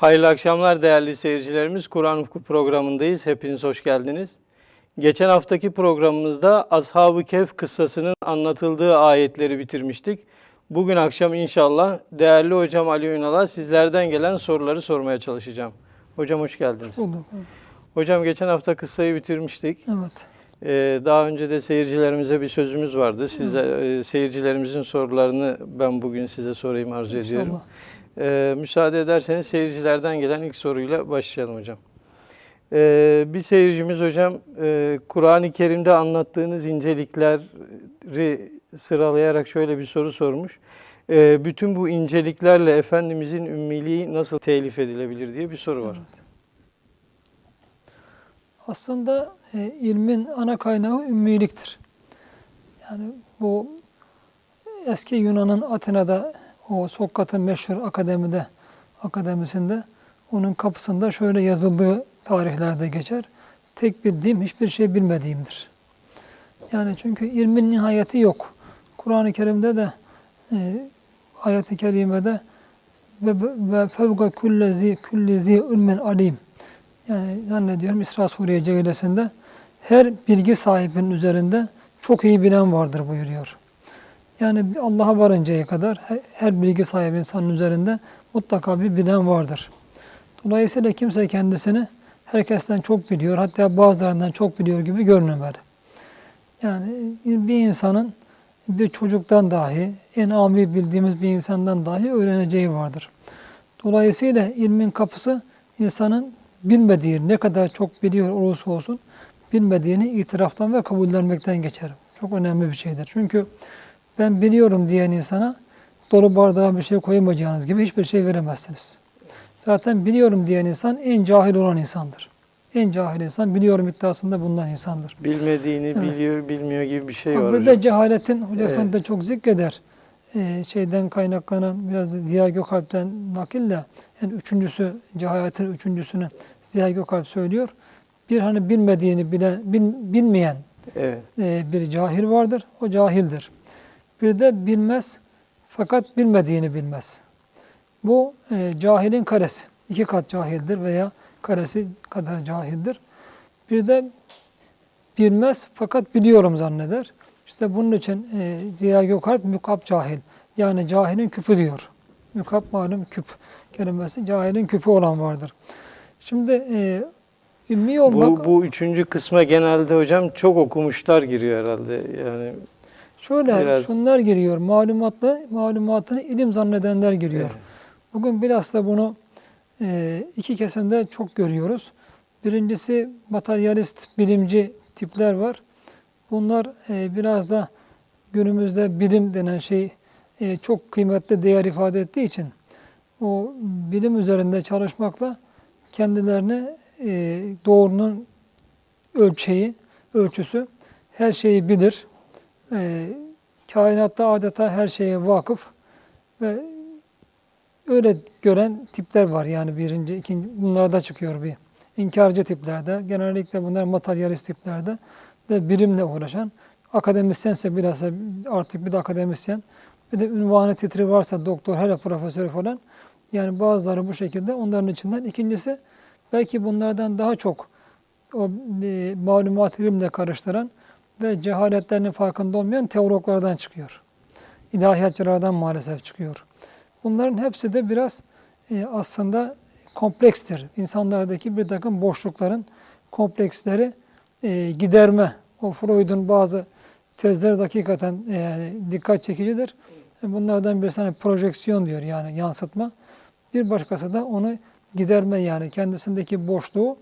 Hayırlı akşamlar değerli seyircilerimiz. Kur'an Ufku programındayız. Hepiniz hoş geldiniz. Geçen haftaki programımızda Ashab-ı Kehf kıssasının anlatıldığı ayetleri bitirmiştik. Bugün akşam inşallah değerli hocam Ali Ünal'a sizlerden gelen soruları sormaya çalışacağım. Hocam hoş geldiniz. Bulduk. Hocam geçen hafta kıssayı bitirmiştik. Evet. Ee, daha önce de seyircilerimize bir sözümüz vardı. Size e, seyircilerimizin sorularını ben bugün size sorayım arzu ediyorum. İnşallah. Ee, müsaade ederseniz seyircilerden gelen ilk soruyla başlayalım hocam. Ee, bir seyircimiz hocam e, Kur'an-ı Kerim'de anlattığınız incelikleri sıralayarak şöyle bir soru sormuş. Ee, bütün bu inceliklerle Efendimizin ümmiliği nasıl telif edilebilir diye bir soru var. Aslında e, ilmin ana kaynağı ümmiliktir. Yani bu eski Yunan'ın Atina'da o Sokrat'ın meşhur akademide akademisinde onun kapısında şöyle yazıldığı tarihlerde geçer. Tek bildiğim hiçbir şey bilmediğimdir. Yani çünkü ilmin nihayeti yok. Kur'an-ı Kerim'de de e, ayet-i kerimede ve ve fevga kullezi kullezi ilmin alim. Yani zannediyorum İsra Suriye Celilesi'nde her bilgi sahibinin üzerinde çok iyi bilen vardır buyuruyor. Yani Allah'a varıncaya kadar her- bilgi sahibi insanın üzerinde mutlaka bir bilen vardır. Dolayısıyla kimse kendisini herkesten çok biliyor, hatta bazılarından çok biliyor gibi görmemeli. Yani bir insanın bir çocuktan dahi, en ami bildiğimiz bir insandan dahi öğreneceği vardır. Dolayısıyla ilmin kapısı insanın bilmediği, ne kadar çok biliyor olursa olsun, bilmediğini itiraftan ve kabullenmekten geçer. Çok önemli bir şeydir. Çünkü ben biliyorum diyen insana dolu bardağa bir şey koyamayacağınız gibi hiçbir şey veremezsiniz. Zaten biliyorum diyen insan en cahil olan insandır. En cahil insan biliyorum iddiasında bulunan insandır. Bilmediğini Evet. biliyor, bilmiyor gibi bir şey Ha, var Burada hocam. cehaletin Hoca Evet. Efendi de çok zikreder. Ee, şeyden kaynaklanan biraz da Ziya Gökalp'ten nakille yani üçüncüsü cehaletin üçüncüsünü Ziya Gökalp söylüyor. Bir hani bilmediğini bile bil- bilmeyen Evet. e, bir cahil vardır. O cahildir. Bir de bilmez fakat bilmediğini bilmez. Bu e, cahilin karesi. İki kat cahildir veya karesi kadar cahildir. Bir de bilmez fakat biliyorum zanneder. İşte bunun için e, Ziya Gökalp mükap cahil. Yani cahilin küpü diyor. Mükap malum küp kelimesi cahilin küpü olan vardır. Şimdi e, ümmi olmak... Bu, bu üçüncü kısma genelde hocam çok okumuşlar giriyor herhalde. Yani Şöyle Biraz- şunlar giriyor. Malumatlı, malumatını ilim zannedenler giriyor. Evet. Bugün bilhassa bunu e, iki kesimde çok görüyoruz. Birincisi materyalist, bilimci tipler var. Bunlar e, biraz da günümüzde bilim denen şey e, çok kıymetli değer ifade ettiği için o bilim üzerinde çalışmakla kendilerine e, doğrunun ölçeği, ölçüsü her şeyi bilir. E, kainatta adeta her şeye vakıf ve öyle gören tipler var yani birinci, ikinci bunlarda çıkıyor bir. İnkarcı tiplerde, genellikle bunlar materyalist tiplerde ve bilimle uğraşan, akademisyense bilhassa artık bir de akademisyen, bir de ünvanı titri varsa doktor, hele profesör falan. Yani bazıları bu şekilde onların içinden. İkincisi belki bunlardan daha çok o e, malumat ilimle karıştıran ve cehaletlerinin farkında olmayan teologlardan çıkıyor. İlahiyatçılardan maalesef çıkıyor. Bunların hepsi de biraz e, aslında komplekstir. İnsanlardaki bir takım boşlukların kompleksleri e, giderme. O Freud'un bazı tezleri hakikaten e, dikkat çekicidir. E, bunlardan birisi hani projeksiyon diyor yani yansıtma. Bir başkası da onu giderme yani kendisindeki boşluğu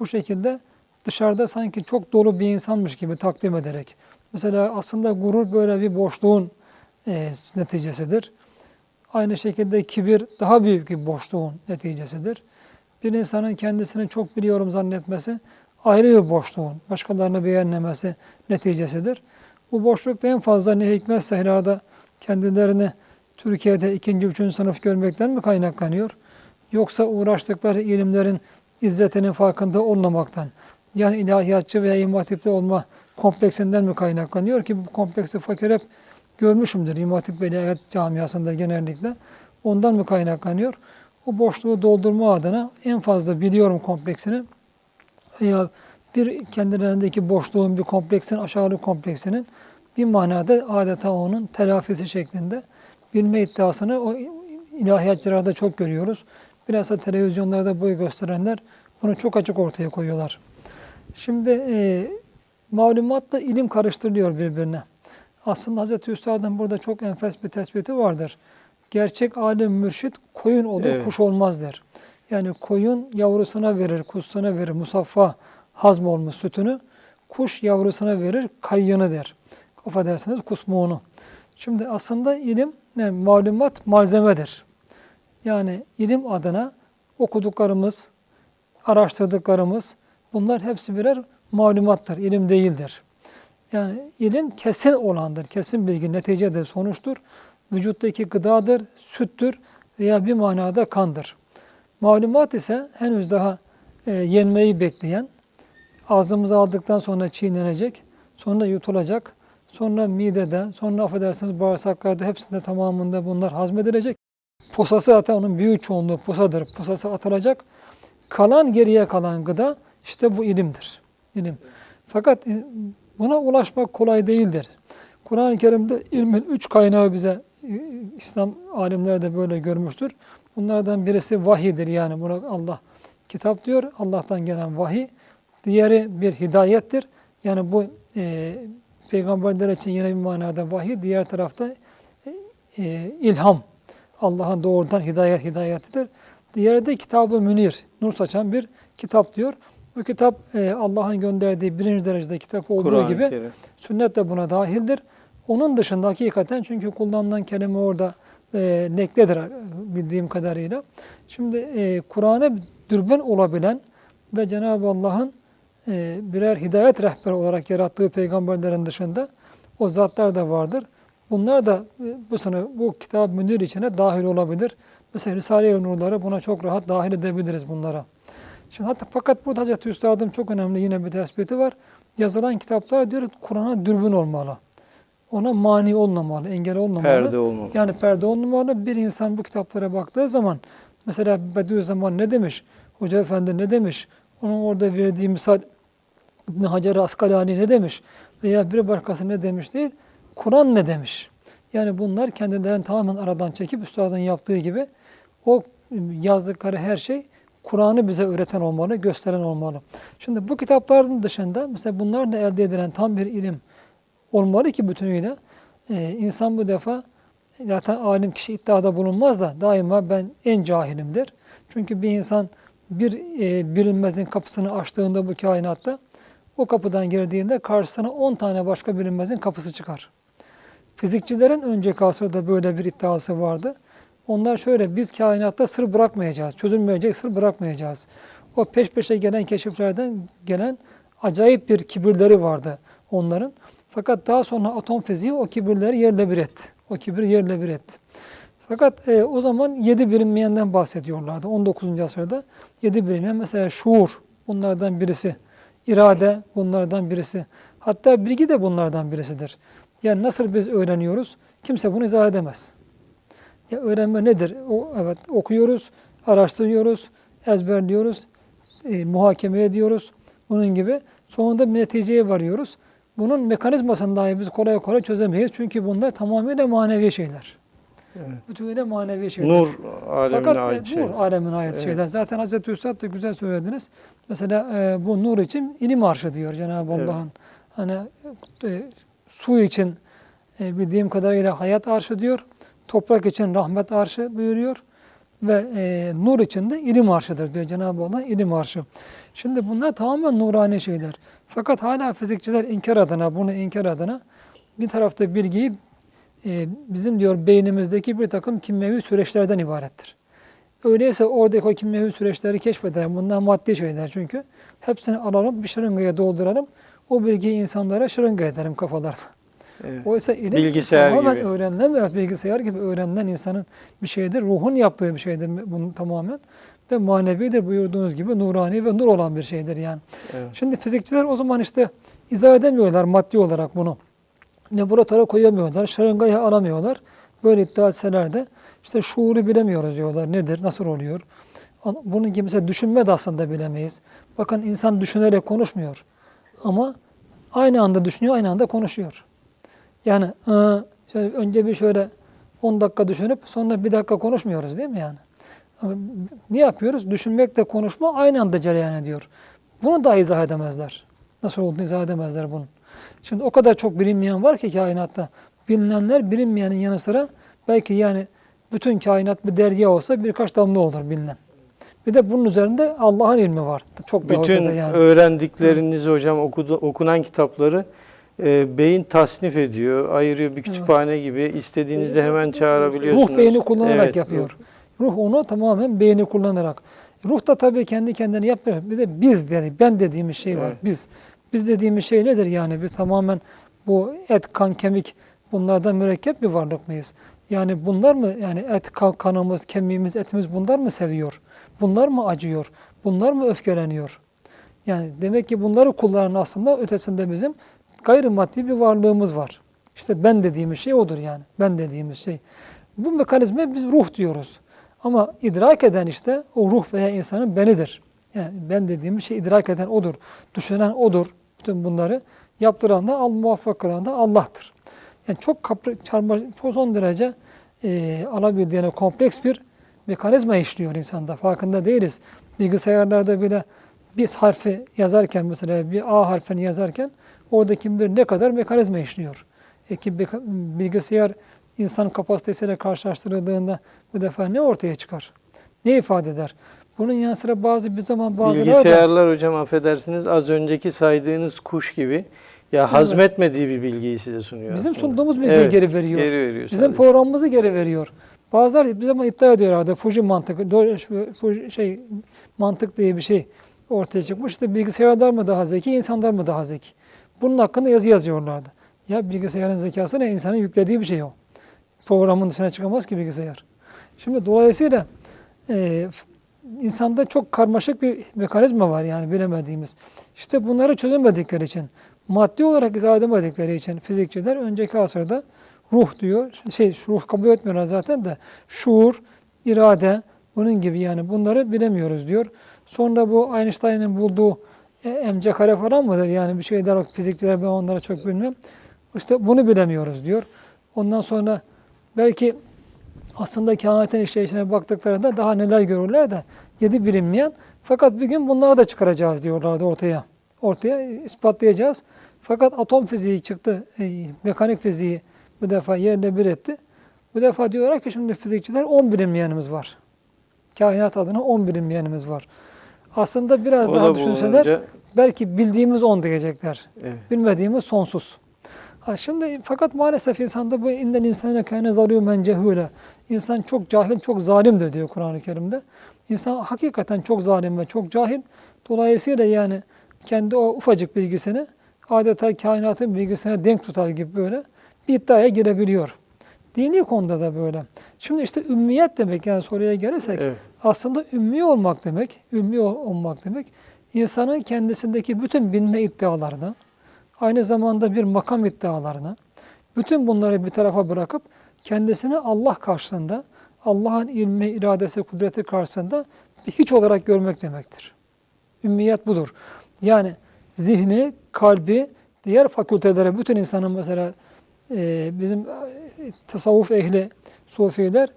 bu şekilde dışarıda sanki çok dolu bir insanmış gibi takdim ederek. Mesela aslında gurur böyle bir boşluğun e, neticesidir. Aynı şekilde kibir daha büyük bir boşluğun neticesidir. Bir insanın kendisini çok biliyorum zannetmesi ayrı bir boşluğun, başkalarını beğenmemesi neticesidir. Bu boşlukta en fazla ne hikmet sehrada kendilerini Türkiye'de ikinci, üçüncü sınıf görmekten mi kaynaklanıyor? Yoksa uğraştıkları ilimlerin izzetinin farkında olmamaktan, yani ilahiyatçı veya imam hatipte olma kompleksinden mi kaynaklanıyor ki bu kompleksi fakir hep görmüşümdür İmam Hatip ve İlahiyat camiasında genellikle. Ondan mı kaynaklanıyor? o boşluğu doldurma adına en fazla biliyorum kompleksini veya bir kendilerindeki boşluğun bir kompleksin, aşağılık kompleksinin bir manada adeta onun telafisi şeklinde bilme iddiasını o ilahiyatçılarda çok görüyoruz. Bilhassa televizyonlarda boy gösterenler bunu çok açık ortaya koyuyorlar. Şimdi e, malumatla ilim karıştırılıyor birbirine. Aslında Hz. Üstad'ın burada çok enfes bir tespiti vardır. Gerçek alim mürşit koyun olur, Evet. kuş olmaz der. Yani koyun yavrusuna verir, kuzsuna verir, musaffa hazm olmuş sütünü. Kuş yavrusuna verir, kayyını der. Affedersiniz kusmuğunu. Şimdi aslında ilim, yani malumat malzemedir. Yani ilim adına okuduklarımız, araştırdıklarımız bunlar hepsi birer malumattır, ilim değildir. Yani ilim kesin olandır, kesin bilgi, neticedir, sonuçtur. Vücuttaki gıdadır, süttür veya bir manada kandır. Malumat ise henüz daha e, yenmeyi bekleyen, ağzımıza aldıktan sonra çiğnenecek, sonra yutulacak, sonra midede, sonra affedersiniz bağırsaklarda hepsinde tamamında bunlar hazmedilecek. Posası zaten onun büyük çoğunluğu posadır. Posası atılacak. Kalan geriye kalan gıda işte bu ilimdir. İlim. Fakat e, buna ulaşmak kolay değildir. Kur'an-ı Kerim'de ilmin üç kaynağı bize e, İslam alimleri de böyle görmüştür. Bunlardan birisi vahidir yani buna Allah kitap diyor. Allah'tan gelen vahiy. Diğeri bir hidayettir. Yani bu e, peygamberler için yine bir manada vahiy. Diğer tarafta e, e, ilham. Allah'ın doğrudan hidayet hidayetidir. Diğeri de kitabı münir, nur saçan bir kitap diyor. Bu kitap e, Allah'ın gönderdiği birinci derecede kitap olduğu gibi Kerim. sünnet de buna dahildir. Onun dışında hakikaten çünkü kullanılan kelime orada e, nekledir e, bildiğim kadarıyla. Şimdi e, Kur'an'a dürbün olabilen ve Cenab-ı Allah'ın e, birer hidayet rehberi olarak yarattığı peygamberlerin dışında o zatlar da vardır. Bunlar da e, bu sene bu kitap münir içine dahil olabilir. Mesela Risale-i Nurları buna çok rahat dahil edebiliriz bunlara. Şimdi hatta fakat burada Hazreti Üstad'ın çok önemli yine bir tespiti var. Yazılan kitaplar diyor Kur'an'a dürbün olmalı. Ona mani olmamalı, engel olmamalı. Perde olmalı. Yani perde olmamalı. Bir insan bu kitaplara baktığı zaman mesela Bediüzzaman ne demiş? Hoca Efendi ne demiş? Onun orada verdiği misal İbn Hacer Askalani ne demiş? Veya bir başkası ne demiş değil. Kur'an ne demiş? Yani bunlar kendilerini tamamen aradan çekip üstadın yaptığı gibi o yazdıkları her şey Kur'an'ı bize öğreten olmalı, gösteren olmalı. Şimdi bu kitapların dışında mesela bunlar da elde edilen tam bir ilim olmalı ki bütünüyle e, insan bu defa zaten alim kişi iddiada bulunmaz da daima ben en cahilimdir. Çünkü bir insan bir e, bilinmezin kapısını açtığında bu kainatta o kapıdan girdiğinde karşısına 10 tane başka bilinmezin kapısı çıkar. Fizikçilerin önceki asırda böyle bir iddiası vardı. Onlar şöyle, biz kainatta sır bırakmayacağız, çözülmeyecek sır bırakmayacağız. O peş peşe gelen keşiflerden gelen acayip bir kibirleri vardı onların. Fakat daha sonra atom fiziği o kibirleri yerle bir etti. O kibir yerle bir etti. Fakat e, o zaman yedi bilinmeyenden bahsediyorlardı. 19. asırda yedi bilinmeyen mesela şuur bunlardan birisi. irade bunlardan birisi. Hatta bilgi de bunlardan birisidir. Yani nasıl biz öğreniyoruz? Kimse bunu izah edemez. Ya öğrenme nedir? O, evet okuyoruz, araştırıyoruz, ezberliyoruz, e, muhakeme ediyoruz. Bunun gibi. Sonunda bir neticeye varıyoruz. Bunun mekanizmasını dahi biz kolay kolay çözemeyiz. Çünkü bunlar tamamıyla manevi şeyler. Evet. Bütünüyle manevi şeyler. Nur alemine Fakat ait e, şey. nur alemine ait Evet. şeyler. Zaten Hazreti Üstad da güzel söylediniz. Mesela e, bu nur için ilim arşı diyor Cenab-ı Evet. Allah'ın. Hani e, su için e, bildiğim kadarıyla hayat arşı diyor. Toprak için rahmet arşı buyuruyor. Ve e, nur için de ilim arşıdır diyor Cenab-ı Allah ilim arşı. Şimdi bunlar tamamen nurani şeyler. Fakat hala fizikçiler inkar adına, bunu inkar adına bir tarafta bilgiyi e, bizim diyor beynimizdeki bir takım kimyevi süreçlerden ibarettir. Öyleyse oradaki o kimyevi süreçleri keşfedelim. Bunlar maddi şeyler çünkü. Hepsini alalım, bir şırıngaya dolduralım. O bilgiyi insanlara şırınga edelim kafalarda. Evet. Oysa ilim Bilgisayar tamamen gibi. öğrenilen bilgisayar gibi öğrenilen insanın bir şeydir. Ruhun yaptığı bir şeydir bunun tamamen. Ve manevidir buyurduğunuz gibi nurani ve nur olan bir şeydir yani. Evet. Şimdi fizikçiler o zaman işte izah edemiyorlar maddi olarak bunu. Laboratuvara koyamıyorlar, şırıngayı alamıyorlar. Böyle iddia etseler de. İşte şuuru bilemiyoruz diyorlar. Nedir? Nasıl oluyor? Bunun gibi mesela düşünme de aslında bilemeyiz. Bakın insan düşünerek konuşmuyor. Ama aynı anda düşünüyor, aynı anda konuşuyor. Yani ıı, şöyle önce bir şöyle 10 dakika düşünüp sonra bir dakika konuşmuyoruz değil mi yani? Ne yapıyoruz? Düşünmekle konuşma aynı anda cereyan ediyor. Bunu da izah edemezler. Nasıl olduğunu izah edemezler bunun. Şimdi o kadar çok bilinmeyen var ki kainatta. Bilinenler bilinmeyenin yanı sıra belki yani bütün kainat bir derya olsa birkaç damla olur bilinen. Bir de bunun üzerinde Allah'ın ilmi var. Çok da Bütün yani. öğrendiklerinizi hocam okudu, okunan kitapları e, beyin tasnif ediyor, ayırıyor bir kütüphane gibi. İstediğinizde hemen çağırabiliyorsunuz. Ruh beyni kullanarak Evet, yapıyor. Ruh onu tamamen beyni kullanarak. Ruh da tabii kendi kendine yapmıyor. Bir de biz yani ben dediğimiz şey var. Evet. Biz. Biz dediğimiz şey nedir yani? Biz tamamen bu et, kan, kemik bunlardan mürekkep bir varlık mıyız? Yani bunlar mı yani et, kan, kanımız, kemiğimiz, etimiz bunlar mı seviyor? Bunlar mı acıyor? Bunlar mı öfkeleniyor? Yani demek ki bunları kullanan aslında ötesinde bizim gayrimaddi bir varlığımız var. İşte ben dediğimiz şey odur yani. Ben dediğimiz şey. Bu mekanizma biz ruh diyoruz. Ama idrak eden işte o ruh veya insanın benidir. Yani ben dediğimiz şey idrak eden odur. Düşünen odur. Bütün bunları yaptıran da, al muvaffak kılan da Allah'tır. Yani çok kapri, çarma, çok son derece e, alabildiğine kompleks bir mekanizma işliyor insanda. Farkında değiliz. Bilgisayarlarda bile bir harfi yazarken mesela bir A harfini yazarken oradaki bir ne kadar mekanizma işliyor. E ki bilgisayar insan kapasitesiyle karşılaştırıldığında bu defa ne ortaya çıkar? Ne ifade eder? Bunun yanı sıra bazı bir zaman bazıları da Bilgisayarlar hocam affedersiniz az önceki saydığınız kuş gibi ya hazmetmediği bir bilgiyi size sunuyor bizim aslında. sunduğumuz bilgiyi Evet, geri veriyor. Geri veriyor Bizim sadece. programımızı geri veriyor. Bazıları bir zaman iddia ediyorlardı. Fuji mantık, Fuji şey mantık diye bir şey ortaya çıkmış. İşte bilgisayarlar mı daha zeki, insanlar mı daha zeki? Bunun hakkında yazı yazıyorlardı. Ya bilgisayarın zekası ne? İnsanın yüklediği bir şey o. Programın dışına çıkamaz ki bilgisayar. Şimdi dolayısıyla e, insanda çok karmaşık bir mekanizma var yani bilemediğimiz. İşte bunları çözemedikleri için, maddi olarak izah edemedikleri için fizikçiler önceki asırda ruh diyor. Şey ruh kabul etmiyorlar zaten de şuur, irade bunun gibi yani bunları bilemiyoruz diyor. Sonra bu Einstein'ın bulduğu e, mc kare falan mıdır? Yani bir şeyler fizikçiler ben onlara çok bilmem. İşte bunu bilemiyoruz diyor. Ondan sonra belki aslında kainatın işleyişine baktıklarında daha neler görürler de yedi bilinmeyen. Fakat bir gün bunları da çıkaracağız diyorlardı ortaya. Ortaya ispatlayacağız. Fakat atom fiziği çıktı, e, mekanik fiziği bu defa yerle bir etti. Bu defa diyorlar ki şimdi fizikçiler 10 bilinmeyenimiz var. Kainat adına 10 bilinmeyenimiz var. Aslında biraz O daha da düşünseler bulunca- belki bildiğimiz 10 diyecekler. Evet. Bilmediğimiz sonsuz. Ha şimdi fakat maalesef insanda bu inden insana kâne zalûmen cehûle. İnsan çok cahil, çok zalimdir diyor Kur'an-ı Kerim'de. İnsan hakikaten çok zalim ve çok cahil. Dolayısıyla yani kendi o ufacık bilgisini adeta kainatın bilgisine denk tutar gibi böyle bir iddiaya girebiliyor. Dini konuda da böyle. Şimdi işte ümmiyet demek yani soruya gelirsek Evet. Aslında ümmi olmak demek, ümmi ol- olmak demek insanın kendisindeki bütün bilme iddialarını, aynı zamanda bir makam iddialarını, bütün bunları bir tarafa bırakıp kendisini Allah karşısında, Allah'ın ilmi, iradesi, kudreti karşısında bir hiç olarak görmek demektir. Ümmiyet budur. Yani zihni, kalbi, diğer fakültelere bütün insanın mesela e, bizim tasavvuf ehli, sufiler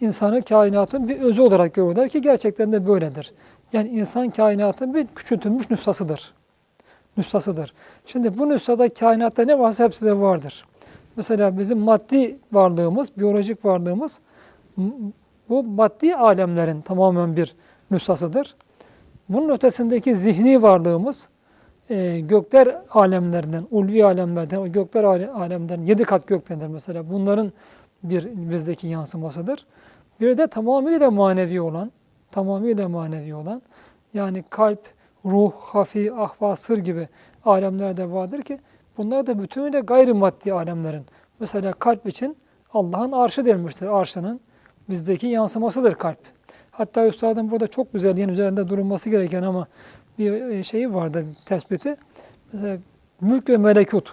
insanı kainatın bir özü olarak görüyorlar ki gerçekten de böyledir. Yani insan kainatın bir küçültülmüş nüshasıdır. Nüshasıdır. Şimdi bu nüshada kainatta ne varsa hepsi de vardır. Mesela bizim maddi varlığımız, biyolojik varlığımız bu maddi alemlerin tamamen bir nüshasıdır. Bunun ötesindeki zihni varlığımız e, gökler alemlerinden, ulvi alemlerden, gökler ale- alemlerden yedi kat gök denir mesela. Bunların bir bizdeki yansımasıdır. Bir de tamamıyla manevi olan, tamamıyla manevi olan yani kalp, ruh, hafi, ahva, sır gibi alemler de vardır ki bunlar da bütünüyle gayrimaddi alemlerin. Mesela kalp için Allah'ın arşı denmiştir. Arşının bizdeki yansımasıdır kalp. Hatta Üstadın burada çok güzel yani üzerinde durulması gereken ama bir şeyi vardı tespiti. Mesela mülk ve melekut.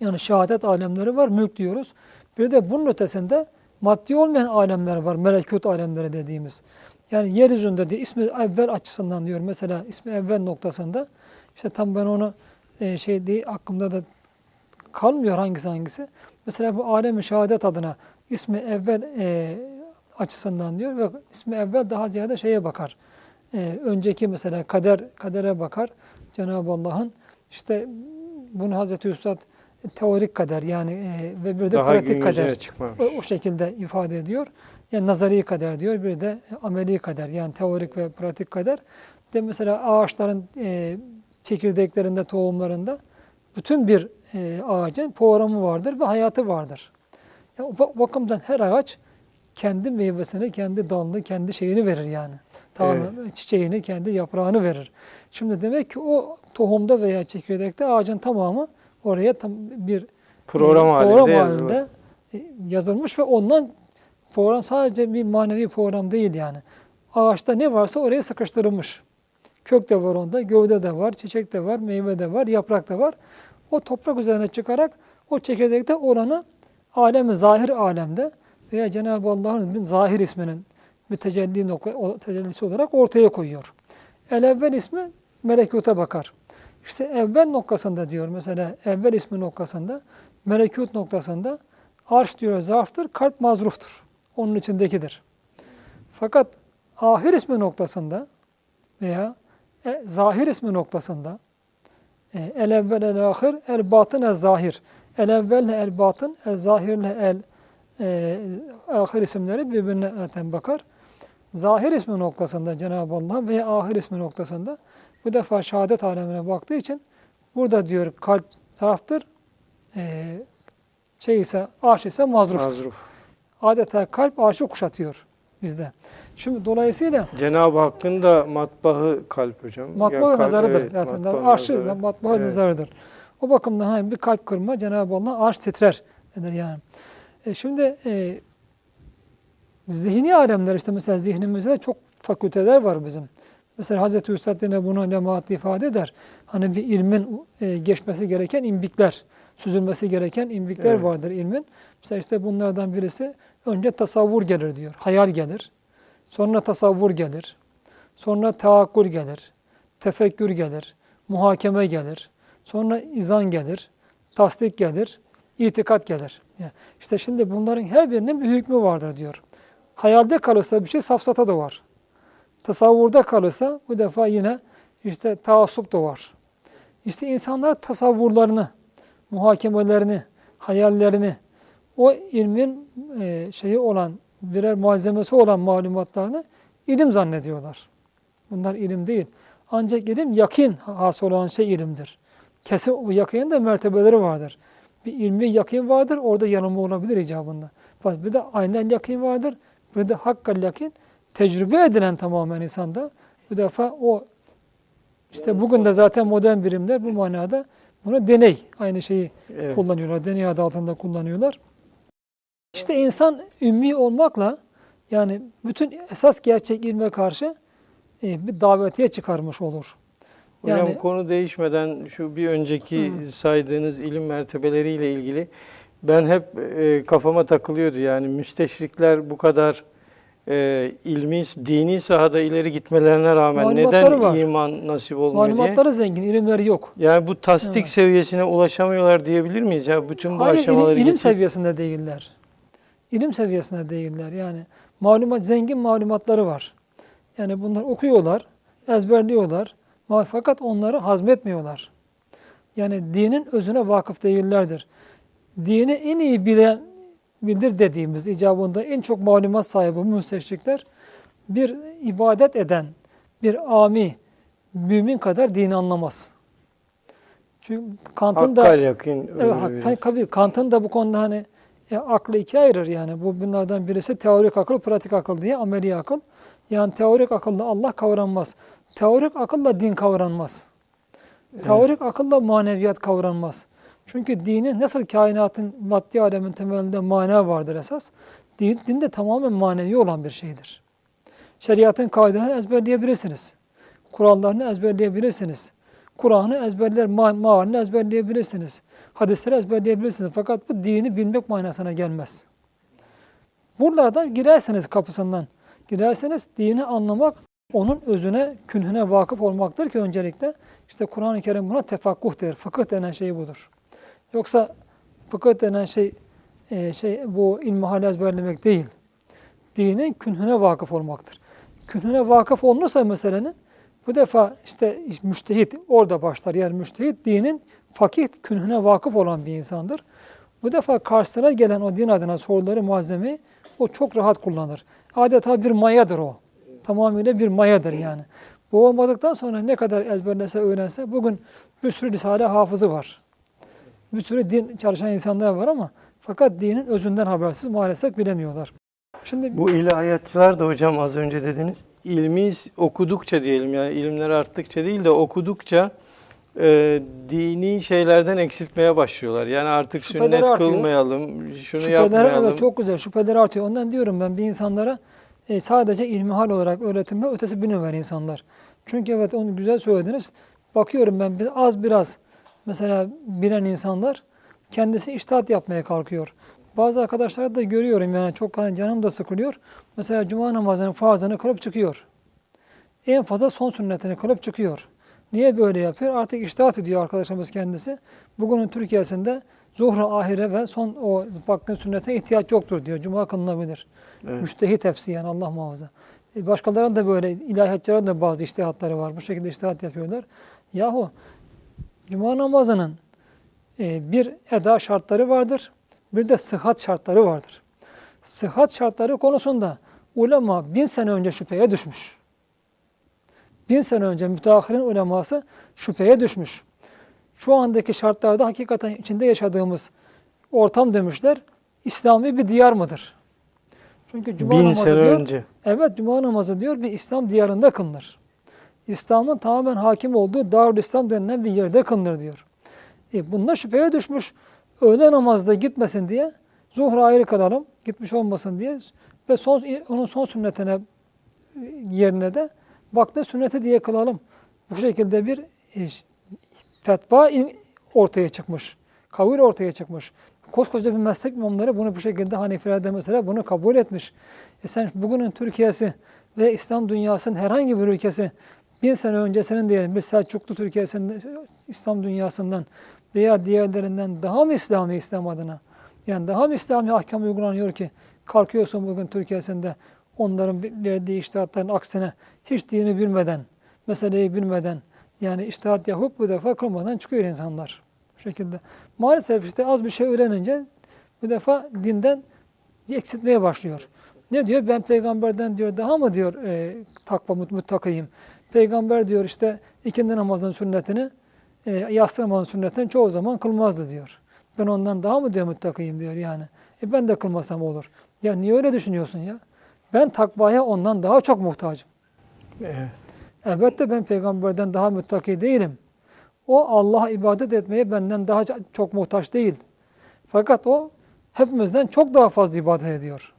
Yani şehadet alemleri var, mülk diyoruz. Bir de bunun ötesinde maddi olmayan alemler var. Melekut alemleri dediğimiz. Yani yeryüzünde diyor ismi evvel açısından diyor. Mesela ismi evvel noktasında işte tam ben onu e, şey değil aklımda da kalmıyor hangisi hangisi. Mesela bu alem-i şehadet adına ismi evvel e, açısından diyor ve ismi evvel daha ziyade şeye bakar. E, önceki mesela kader kadere bakar. Cenab-ı Allah'ın işte bunu Hazreti Üstad teorik kader yani e, ve bir de Daha pratik çıkmamış. o, o şekilde ifade ediyor. Yani nazari kader diyor, bir de ameli kader yani teorik ve pratik kader. De mesela ağaçların e, çekirdeklerinde, tohumlarında bütün bir e, ağacın programı vardır ve hayatı vardır. Yani o ba- bakımdan her ağaç kendi meyvesini, kendi dalını, kendi şeyini verir yani. Tamam, çiçeğini, kendi yaprağını verir. Şimdi demek ki o tohumda veya çekirdekte ağacın tamamı oraya tam bir Program e, halinde program yazılı. halinde e, yazılmış ve ondan program sadece bir manevi program değil yani. Ağaçta ne varsa oraya sıkıştırılmış. Kök de var onda, gövde de var, çiçek de var, meyve de var, yaprak da var. O toprak üzerine çıkarak o çekirdekte olanı alemi zahir alemde veya Cenab-ı Allah'ın bir zahir isminin bir tecelli tecellisi olarak ortaya koyuyor. El evvel ismi melekuta bakar. İşte evvel noktasında diyor mesela evvel ismi noktasında melekut noktasında arş diyor zarftır, kalp mazruftur. Onun içindekidir. Fakat ahir ismi noktasında veya e, zahir ismi noktasında e, el evvel el ahir el batın el zahir. El evvel el batın el zahirle el e, ahir isimleri birbirine zaten bakar. Zahir ismi noktasında Cenab-ı Allah veya ahir ismi noktasında bu defa şehadet alemine baktığı için burada diyor kalp zaraftır, e, şey ise arş ise mazruftur. Mazruf. Adeta kalp arşı kuşatıyor bizde. Şimdi dolayısıyla Cenab-ı Hakk'ın da matbahı kalp hocam. kalp, nazarıdır. evet, zaten. matbaa arşı nazarı. matbaa Evet. nazarıdır. O bakımdan hani bir kalp kırma Cenab-ı Allah arş titrer denir yani. E şimdi e, zihni alemler işte mesela zihnimizde çok fakülteler var bizim. Mesela Hazreti Üstad buna lemaat ifade eder. Hani bir ilmin e, geçmesi gereken imbikler, süzülmesi gereken imbikler Evet. vardır ilmin. Mesela işte bunlardan birisi önce tasavvur gelir diyor. Hayal gelir. Sonra tasavvur gelir. Sonra teakkul gelir. Tefekkür gelir. Muhakeme gelir. Sonra izan gelir. Tasdik gelir. itikat gelir. Yani işte şimdi bunların her birinin bir hükmü vardır diyor. Hayalde kalırsa bir şey safsata da var. Tasavvurda kalırsa bu defa yine işte taassup da var. İşte insanlar tasavvurlarını, muhakemelerini, hayallerini, o ilmin e, şeyi olan, birer malzemesi olan malumatlarını ilim zannediyorlar. Bunlar ilim değil. Ancak ilim yakin hasıl olan şey ilimdir. Kesin o yakinin de mertebeleri vardır. Bir ilmi yakin vardır, orada yanılma olabilir icabında. Bir de aynen yakin vardır, bir de hakkal yakin. Tecrübe edilen tamamen insanda. Bu defa o işte bugün de zaten modern birimler bu manada bunu deney aynı şeyi Evet. kullanıyorlar. Deney adı altında kullanıyorlar. İşte insan ümmi olmakla yani bütün esas gerçek ilme karşı e, bir davetiye çıkarmış olur. Hocam Yani- konu değişmeden şu bir önceki Hı. saydığınız ilim mertebeleriyle ilgili ben hep e, kafama takılıyordu. Yani müsteşrikler bu kadar e, ilmi, dini sahada ileri gitmelerine rağmen neden var. iman nasip olmuyor diye. Malumatları zengin, ilimleri yok. Yani bu tasdik Evet. seviyesine ulaşamıyorlar diyebilir miyiz? Ya bütün bu Hayır, aşamaları ilim, ilim seviyesinde değiller. İlim seviyesinde değiller. Yani malumat zengin malumatları var. Yani bunlar okuyorlar, ezberliyorlar. Fakat onları hazmetmiyorlar. Yani dinin özüne vakıf değillerdir. Dini en iyi bilen bilir dediğimiz icabında en çok malumat sahibi müsteşrikler bir ibadet eden bir ami mümin kadar dini anlamaz. Çünkü Kant'ın da yakın. Evet, tabii, Kant'ın da bu konuda hani e, aklı ikiye ayırır yani. Bu bunlardan birisi teorik akıl, pratik akıl diye ameli akıl. Yani teorik akılla Allah kavranmaz. Teorik akılla din kavranmaz. Teorik akılla maneviyat kavranmaz. Çünkü dinin nasıl kainatın maddi alemin temelinde mana vardır esas. Din, din de tamamen manevi olan bir şeydir. Şeriatın kaidelerini ezberleyebilirsiniz. Kurallarını ezberleyebilirsiniz. Kur'an'ı ezberler, ma mealini ezberleyebilirsiniz. Hadisleri ezberleyebilirsiniz. Fakat bu dini bilmek manasına gelmez. Buralardan girerseniz kapısından, girerseniz dini anlamak, onun özüne, künhüne vakıf olmaktır ki öncelikle işte Kur'an-ı Kerim buna tefakkuh der. Fıkıh denen şey budur. Yoksa fıkıh denen şey e, şey bu ilmihal ezberlemek değil. Dinin künhüne vakıf olmaktır. Künhüne vakıf olunursa meselenin bu defa işte müştehit orada başlar. Yani müştehit dinin fakih künhüne vakıf olan bir insandır. Bu defa karşısına gelen o din adına soruları malzemeyi o çok rahat kullanır. Adeta bir mayadır o. Tamamıyla bir mayadır yani. Bu olmadıktan sonra ne kadar ezberlese öğrense bugün bir sürü risale hafızı var. Bir sürü din çalışan insanlar var ama fakat dinin özünden habersiz maalesef bilemiyorlar. Şimdi Bu ilahiyatçılar da hocam az önce dediniz. İlmi okudukça diyelim yani ilimler arttıkça değil de okudukça e, dini şeylerden eksiltmeye başlıyorlar. Yani artık Şüpheleri sünnet artıyor. kılmayalım, şunu şüpheler yapmayalım. evet çok güzel şüpheler artıyor. Ondan diyorum ben bir insanlara e, sadece ilmihal olarak öğretilme ötesi bilmeyen insanlar. Çünkü evet onu güzel söylediniz. Bakıyorum ben az biraz mesela bilen insanlar kendisi iştahat yapmaya kalkıyor. Bazı arkadaşlar da görüyorum yani çok hani canım da sıkılıyor. Mesela cuma namazının farzını kılıp çıkıyor. En fazla son sünnetini kılıp çıkıyor. Niye böyle yapıyor? Artık iştahat ediyor arkadaşımız kendisi. Bugünün Türkiye'sinde zuhra ahire ve son o vaktin sünnete ihtiyaç yoktur diyor. Cuma kılınabilir. Evet. Müştehit hepsi yani Allah muhafaza. E başkalarının da böyle ilahiyatçıların da bazı iştihatları var. Bu şekilde iştihat yapıyorlar. Yahu cuma namazının e, bir eda şartları vardır. Bir de sıhhat şartları vardır. Sıhhat şartları konusunda ulema bin sene önce şüpheye düşmüş. Bin sene önce müteahhirin uleması şüpheye düşmüş. Şu andaki şartlarda hakikaten içinde yaşadığımız ortam demişler, İslami bir diyar mıdır? Çünkü cuma Bin namazı sene diyor, önce. evet cuma namazı diyor bir İslam diyarında kılınır. İslam'ın tamamen hakim olduğu Darül İslam denilen bir yerde kılınır diyor. E bunda şüpheye düşmüş. Öğle namazda gitmesin diye zuhra ayrı kılalım, gitmiş olmasın diye ve son onun son sünnetine yerine de vakti sünneti diye kılalım. Bu şekilde bir e, fetva ortaya çıkmış. Kavil ortaya çıkmış. Koskoca bir mezhep imamları bunu bu şekilde Hanefiler de mesela bunu kabul etmiş. E sen bugünün Türkiye'si ve İslam dünyasının herhangi bir ülkesi bin sene öncesinin diyelim bir Selçuklu Türkiye'sinde İslam dünyasından veya diğerlerinden daha mı İslami İslam adına? Yani daha mı İslami ahkam uygulanıyor ki kalkıyorsun bugün Türkiye'sinde onların verdiği iştihatların aksine hiç dini bilmeden, meseleyi bilmeden yani iştihat yapıp bu defa kılmadan çıkıyor insanlar. Bu şekilde. Maalesef işte az bir şey öğrenince bu defa dinden eksiltmeye başlıyor. Ne diyor? Ben peygamberden diyor daha mı diyor e, takva mut- muttakıyım. Peygamber diyor işte ikindi namazın sünnetini e, yastı namazın sünnetini çoğu zaman kılmazdı diyor. Ben ondan daha mı diyor muttakıyım diyor yani. E ben de kılmasam olur. Ya niye öyle düşünüyorsun ya? Ben takvaya ondan daha çok muhtacım. Evet. Elbette ben peygamberden daha muttaki değilim. O Allah'a ibadet etmeye benden daha çok muhtaç değil. Fakat o hepimizden çok daha fazla ibadet ediyor.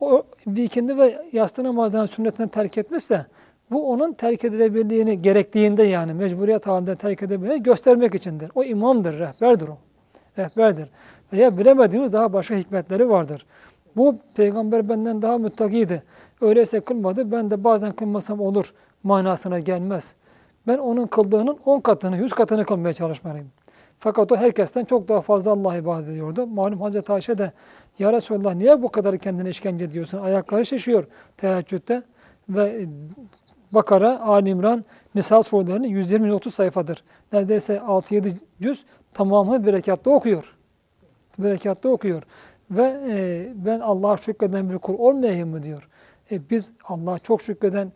O bir ikindi ve yastı namazdan sünnetini terk etmişse bu onun terk edilebildiğini gerektiğinde yani mecburiyet halinde terk edebildiğini göstermek içindir. O imamdır, rehberdir o. Rehberdir. Veya bilemediğimiz daha başka hikmetleri vardır. Bu peygamber benden daha müttakiydi. Öyleyse kılmadı. Ben de bazen kılmasam olur manasına gelmez. Ben onun kıldığının 10 katını, 100 katını kılmaya çalışmalıyım. Fakat o herkesten çok daha fazla Allah'a ibadet ediyordu. Malum Hazreti Ayşe de Ya Resulallah niye bu kadar kendine işkence ediyorsun? Ayakları şişiyor teheccüde ve Bakara, Ali İmran, Nisa surelerinin 120-130 sayfadır. Neredeyse 6-7 cüz tamamı bir okuyor. Bir okuyor. Ve e, ben Allah'a şükreden bir kul olmayayım mı diyor. E, biz Allah'a çok şükreden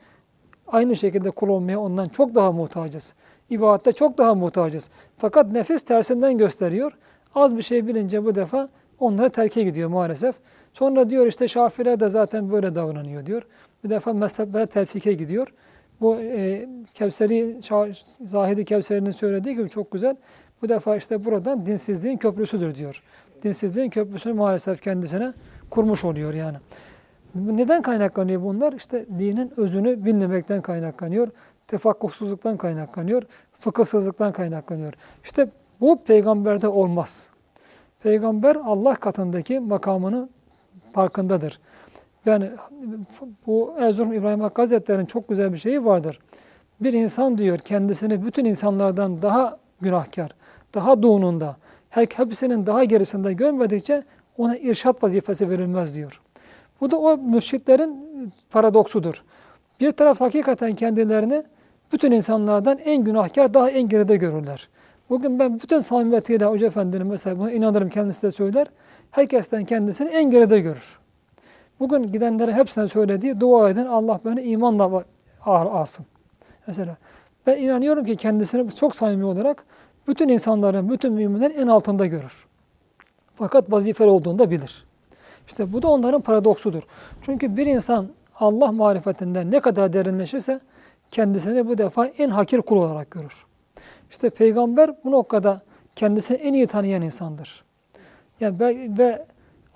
aynı şekilde kul olmaya ondan çok daha muhtacız. İbadette çok daha muhtacız. Fakat nefis tersinden gösteriyor. Az bir şey bilince bu defa onları terke gidiyor maalesef. Sonra diyor işte Şafiler de zaten böyle davranıyor diyor. Bir defa mezheplere telfike gidiyor. Bu e, Kevseri, Zahidi Kevseri'nin söylediği gibi çok güzel. Bu defa işte buradan dinsizliğin köprüsüdür diyor. Dinsizliğin köprüsünü maalesef kendisine kurmuş oluyor yani. Neden kaynaklanıyor bunlar? İşte dinin özünü bilmemekten kaynaklanıyor. Tefakkuhsuzluktan kaynaklanıyor. Fıkıhsızlıktan kaynaklanıyor. İşte bu peygamberde olmaz. Peygamber Allah katındaki makamını farkındadır. Yani bu Erzurum İbrahim Hakkı Hazretleri'nin çok güzel bir şeyi vardır. Bir insan diyor kendisini bütün insanlardan daha günahkar, daha doğununda, her hepsinin daha gerisinde görmedikçe ona irşat vazifesi verilmez diyor. Bu da o mürşitlerin paradoksudur. Bir taraf hakikaten kendilerini bütün insanlardan en günahkar, daha en geride görürler. Bugün ben bütün samimiyetiyle Hoca Efendi'nin mesela buna inanırım kendisi de söyler. Herkesten kendisini en geride görür. Bugün gidenlere hepsine söylediği dua edin Allah beni imanla alsın. Mesela ben inanıyorum ki kendisini çok samimi olarak bütün insanların, bütün müminlerin en altında görür. Fakat vazifeli olduğunu da bilir. İşte bu da onların paradoksudur. Çünkü bir insan Allah marifetinden ne kadar derinleşirse kendisini bu defa en hakir kul olarak görür. İşte peygamber bu noktada kendisini en iyi tanıyan insandır. Yani ve, ve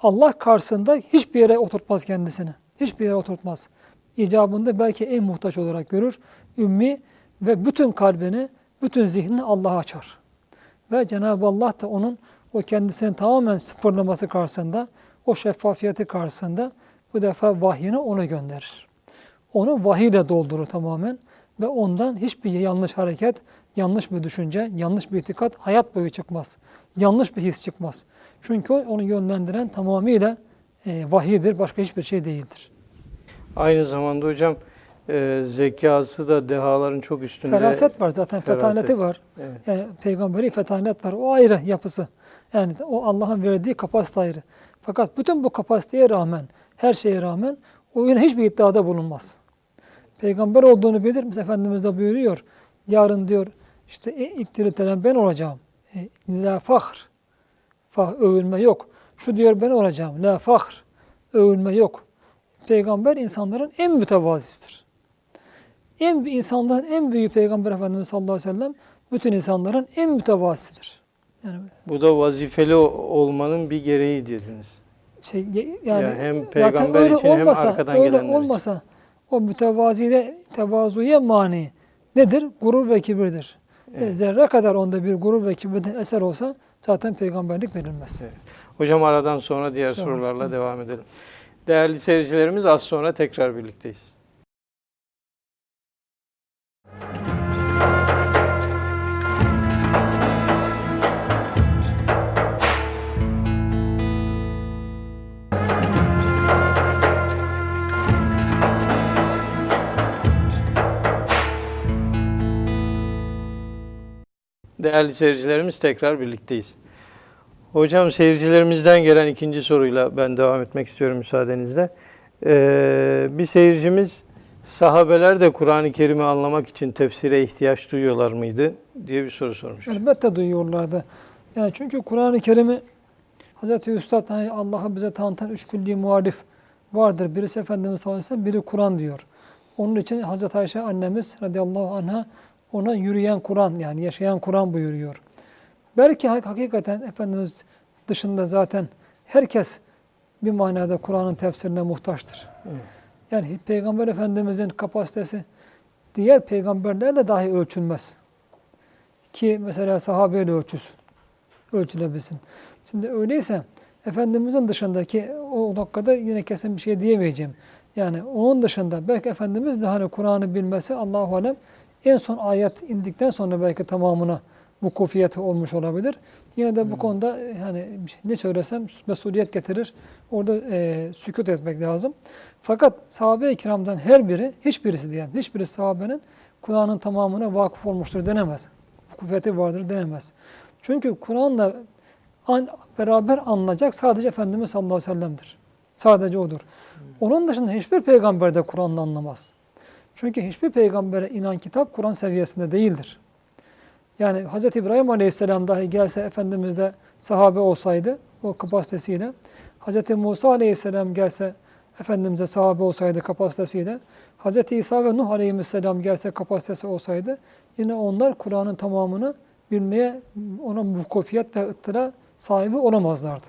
Allah karşısında hiçbir yere oturtmaz kendisini. Hiçbir yere oturtmaz. İcabında belki en muhtaç olarak görür. Ümmi ve bütün kalbini, bütün zihnini Allah'a açar. Ve Cenab-ı Allah da onun o kendisini tamamen sıfırlaması karşısında, o şeffafiyeti karşısında bu defa vahyini ona gönderir. Onu vahiyle doldurur tamamen ve ondan hiçbir yanlış hareket, yanlış bir düşünce, yanlış bir itikat hayat boyu çıkmaz. Yanlış bir his çıkmaz. Çünkü onu yönlendiren tamamıyla e, vahidir, başka hiçbir şey değildir. Aynı zamanda hocam e, zekası da dehaların çok üstünde. Feraset var zaten, Feraset. fetaneti var. Evet. Yani peygamberi fetanet var. O ayrı yapısı. Yani o Allah'ın verdiği kapasite ayrı. Fakat bütün bu kapasiteye rağmen, her şeye rağmen o yine hiçbir iddiada bulunmaz. Peygamber olduğunu bilir. Biz Efendimiz de buyuruyor. Yarın diyor işte e, ilk diriltilen ben olacağım. E, La fahr. Fah, övülme yok. Şu diyor ben olacağım. La fahr. Övülme yok. Peygamber insanların en mütevazisidir. En insanların en büyük Peygamber Efendimiz sallallahu aleyhi ve sellem bütün insanların en mütevazisidir. Yani Bu da vazifeli olmanın bir gereği dediniz. şey yani, Yani hem peygamber öyle için hem olmasa, arkadan öyle gelenler için. olmasa o mütevazide tevazuya mani nedir? Gurur ve kibirdir. E, Zerre kadar onda bir gurur ve kibirden eser olsa zaten peygamberlik verilmez. Evet. Hocam aradan sonra diğer Tamam. sorularla devam edelim. Değerli seyircilerimiz az sonra tekrar birlikteyiz. Değerli seyircilerimiz tekrar birlikteyiz. Hocam seyircilerimizden gelen ikinci soruyla ben devam etmek istiyorum müsaadenizle. Ee, bir seyircimiz sahabeler de Kur'an-ı Kerim'i anlamak için tefsire ihtiyaç duyuyorlar mıydı diye bir soru sormuş. Elbette duyuyorlardı. Yani çünkü Kur'an-ı Kerim'i Hz. Üstad hani Allah'ı bize tanıtan üç külli muharif vardır. Birisi Efendimiz sallallahu aleyhi ve sellem, biri Kur'an diyor. Onun için Hz. Ayşe annemiz radıyallahu anha ona yürüyen Kur'an yani yaşayan Kur'an buyuruyor. Belki hak- hakikaten Efendimiz dışında zaten herkes bir manada Kur'an'ın tefsirine muhtaçtır. Evet. Yani Peygamber Efendimizin kapasitesi diğer peygamberlerle dahi ölçülmez. Ki mesela sahabeyle ölçüsün, ölçülebilsin. Şimdi öyleyse Efendimizin dışındaki o noktada yine kesin bir şey diyemeyeceğim. Yani onun dışında belki Efendimiz de hani Kur'an'ı bilmesi Allahu Alem en son ayet indikten sonra belki tamamına vukufiyeti olmuş olabilir. Yine de bu konuda e, hani bir şey- ne söylesem mesuliyet getirir. Orada e, sükut etmek lazım. Fakat sahabe-i kiramdan her biri, hiçbirisi diyelim, hiçbirisi sahabenin Kur'an'ın tamamına vakıf olmuştur denemez. Vukufiyeti vardır denemez. Çünkü Kur'an'la an, beraber anılacak sadece Efendimiz sallallahu aleyhi ve sellem'dir. Sadece odur. Onun dışında hiçbir peygamber de Kur'an'la anlamaz. Çünkü hiçbir peygambere inen kitap Kur'an seviyesinde değildir. Yani Hz. İbrahim Aleyhisselam dahi gelse Efendimiz de sahabe olsaydı o kapasitesiyle, Hz. Musa Aleyhisselam gelse Efendimiz'e sahabe olsaydı kapasitesiyle, Hz. İsa ve Nuh Aleyhisselam gelse kapasitesi olsaydı yine onlar Kur'an'ın tamamını bilmeye, ona vukufiyet ve ıttıra sahibi olamazlardı.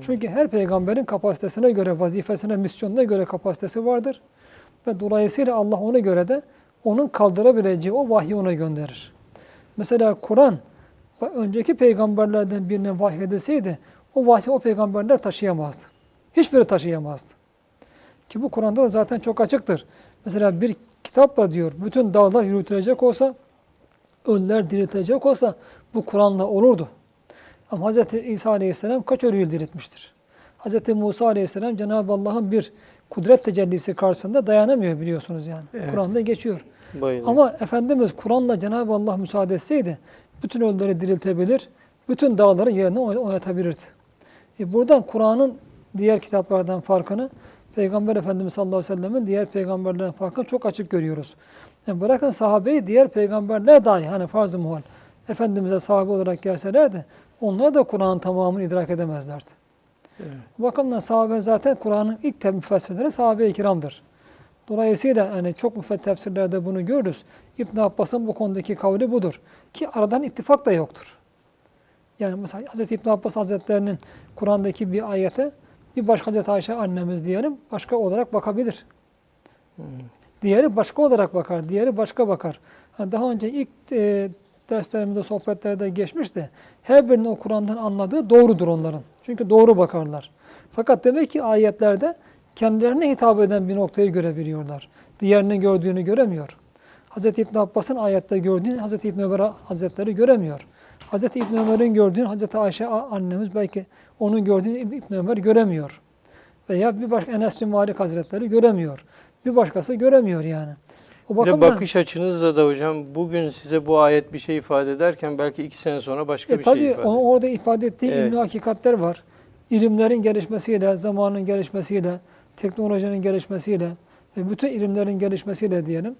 Çünkü her peygamberin kapasitesine göre, vazifesine, misyonuna göre kapasitesi vardır. Ve dolayısıyla Allah ona göre de onun kaldırabileceği o vahyi ona gönderir. Mesela Kur'an önceki peygamberlerden birine vahyedilseydi o vahyi o peygamberler taşıyamazdı. Hiçbiri taşıyamazdı. Ki bu Kur'an'da da zaten çok açıktır. Mesela bir kitapla diyor bütün dağlar yürütülecek olsa, ölüler diriltilecek olsa bu Kur'an'la olurdu. Ama Hz. İsa Aleyhisselam kaç ölüyü diriltmiştir? Hz. Musa Aleyhisselam Cenab-ı Allah'ın bir kudret tecellisi karşısında dayanamıyor biliyorsunuz yani. Evet. Kur'an'da geçiyor. Bayılıyor. Ama Efendimiz Kur'an'la Cenab-ı Allah müsaade etseydi bütün ölüleri diriltebilir, bütün dağları yerine oy- oynatabilirdi. E buradan Kur'an'ın diğer kitaplardan farkını Peygamber Efendimiz sallallahu aleyhi ve sellem'in diğer peygamberlerden farkını çok açık görüyoruz. Yani bırakın sahabeyi diğer peygamberler dahi hani farz-ı muhal Efendimiz'e sahabe olarak gelselerdi onlar da Kur'an'ın tamamını idrak edemezlerdi. Evet. Bu bakımdan sahabe zaten Kur'an'ın ilk müfessirleri sahabe-i kiramdır. Dolayısıyla hani çok müfet tefsirlerde bunu görürüz. İbn Abbas'ın bu konudaki kavli budur. Ki aradan ittifak da yoktur. Yani mesela Hz. İbn Abbas Hazretlerinin Kur'an'daki bir ayete bir başka Hz. Ayşe annemiz diyelim başka olarak bakabilir. Diğeri başka olarak bakar, diğeri başka bakar. Hani daha önce ilk e, derslerimizde, sohbetlerde geçmişti. Her birinin o Kur'an'dan anladığı doğrudur onların. Çünkü doğru bakarlar. Fakat demek ki ayetlerde kendilerine hitap eden bir noktayı görebiliyorlar. Diğerini gördüğünü göremiyor. Hz. İbn Abbas'ın ayette gördüğünü Hz. İbn Ömer Hazretleri göremiyor. Hz. İbn Ömer'in gördüğünü Hz. Ayşe annemiz belki onun gördüğünü İbn Ömer göremiyor. Veya bir başka Enes bin Malik Hazretleri göremiyor. Bir başkası göremiyor yani. O bakımdan bakış açınızla da hocam bugün size bu ayet bir şey ifade ederken belki iki sene sonra başka e, bir tabii şey ifade o- orada ifade ettiği Evet. ilmi hakikatler var. İlimlerin gelişmesiyle, zamanın gelişmesiyle, teknolojinin gelişmesiyle ve bütün ilimlerin gelişmesiyle diyelim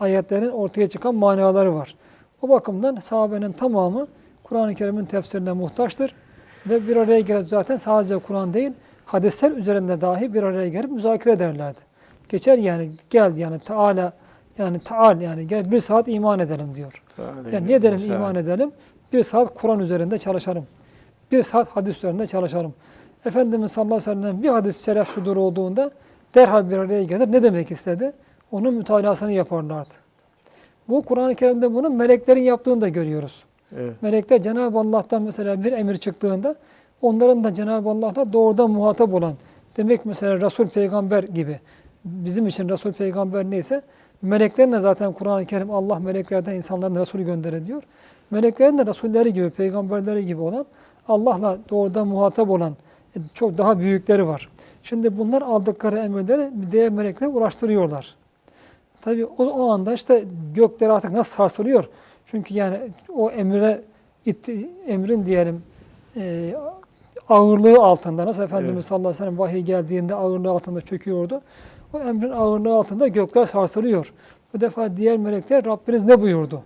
ayetlerin ortaya çıkan manaları var. O bakımdan sahabenin tamamı Kur'an-ı Kerim'in tefsirine muhtaçtır ve bir araya gelip zaten sadece Kur'an değil hadisler üzerinde dahi bir araya gelip müzakere ederlerdi. Geçer yani gel yani Teala yani Taal yani gel bir saat iman edelim diyor. ifade Yani ne Mesela. iman edelim? Bir saat Kur'an üzerinde çalışalım. Bir saat hadis üzerinde çalışalım. Efendimiz sallallahu aleyhi ve sellem bir hadis şeref şudur olduğunda derhal bir araya gelir. Ne demek istedi? Onun mütalasını yaparlardı. Bu Kur'an-ı Kerim'de bunu meleklerin yaptığını da görüyoruz. Evet. Melekler Cenab-ı Allah'tan mesela bir emir çıktığında onların da Cenab-ı Allah'la doğrudan muhatap olan demek mesela Resul peygamber gibi bizim için Resul peygamber neyse meleklerin de zaten Kur'an-ı Kerim Allah meleklerden insanların Resul gönder diyor. Meleklerin de Resulleri gibi, peygamberleri gibi olan Allah'la doğrudan muhatap olan e, çok daha büyükleri var. Şimdi bunlar aldıkları emirleri diğer meleklere ulaştırıyorlar. Tabii o, o anda işte gökler artık nasıl sarsılıyor? Çünkü yani o emre itti- emrin diyelim e, ağırlığı altında nasıl Efendimiz Evet. sallallahu aleyhi ve sellem vahiy geldiğinde ağırlığı altında çöküyordu. O emrin ağırlığı altında gökler sarsılıyor. Bu defa diğer melekler Rabbiniz ne buyurdu?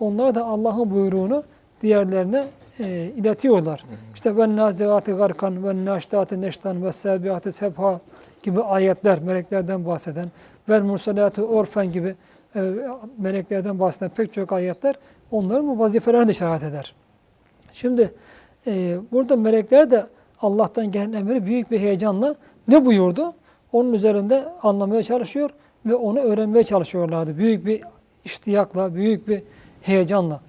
Onlar da Allah'ın buyruğunu diğerlerine e, iletiyorlar. İşte ben nazigati garkan ve naştati neştan ve sebiati sebha gibi ayetler meleklerden bahseden vel mursalatı orfen gibi e, meleklerden bahseden pek çok ayetler onların bu vazifelerini işaret eder. Şimdi e, burada melekler de Allah'tan gelen emri büyük bir heyecanla ne buyurdu? Onun üzerinde anlamaya çalışıyor ve onu öğrenmeye çalışıyorlardı. Büyük bir iştiyakla, büyük bir heyecanla.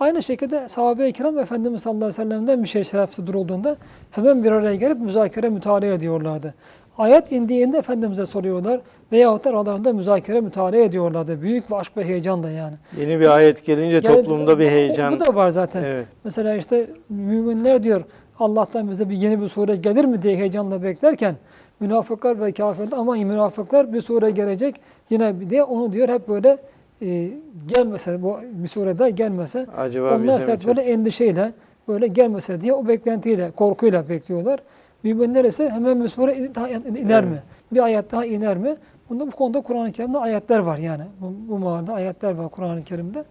Aynı şekilde sahabe-i kiram Efendimiz sallallahu aleyhi ve sellem'den bir şey şerefsiz durulduğunda hemen bir araya gelip müzakere mütalaa ediyorlardı. Ayet indiğinde Efendimiz'e soruyorlar veyahut da aralarında müzakere mütalaa ediyorlardı. Büyük bir aşk ve heyecanla yani. Yeni bir ayet gelince Gel- toplumda bir heyecan. Bu da var zaten. Evet. Mesela işte müminler diyor Allah'tan bize bir yeni bir sure gelir mi diye heyecanla beklerken münafıklar ve kafirler ama münafıklar bir sure gelecek yine bir diye onu diyor hep böyle e, gelmese bu bir surede gelmese Acaba onlar hep böyle endişeyle böyle gelmese diye o beklentiyle korkuyla bekliyorlar. Müminler ise hemen bir sure iner Evet. mi? Bir ayet daha iner mi? Bunda bu konuda Kur'an-ı Kerim'de ayetler var yani. Bu, bu manada ayetler var Kur'an-ı Kerim'de.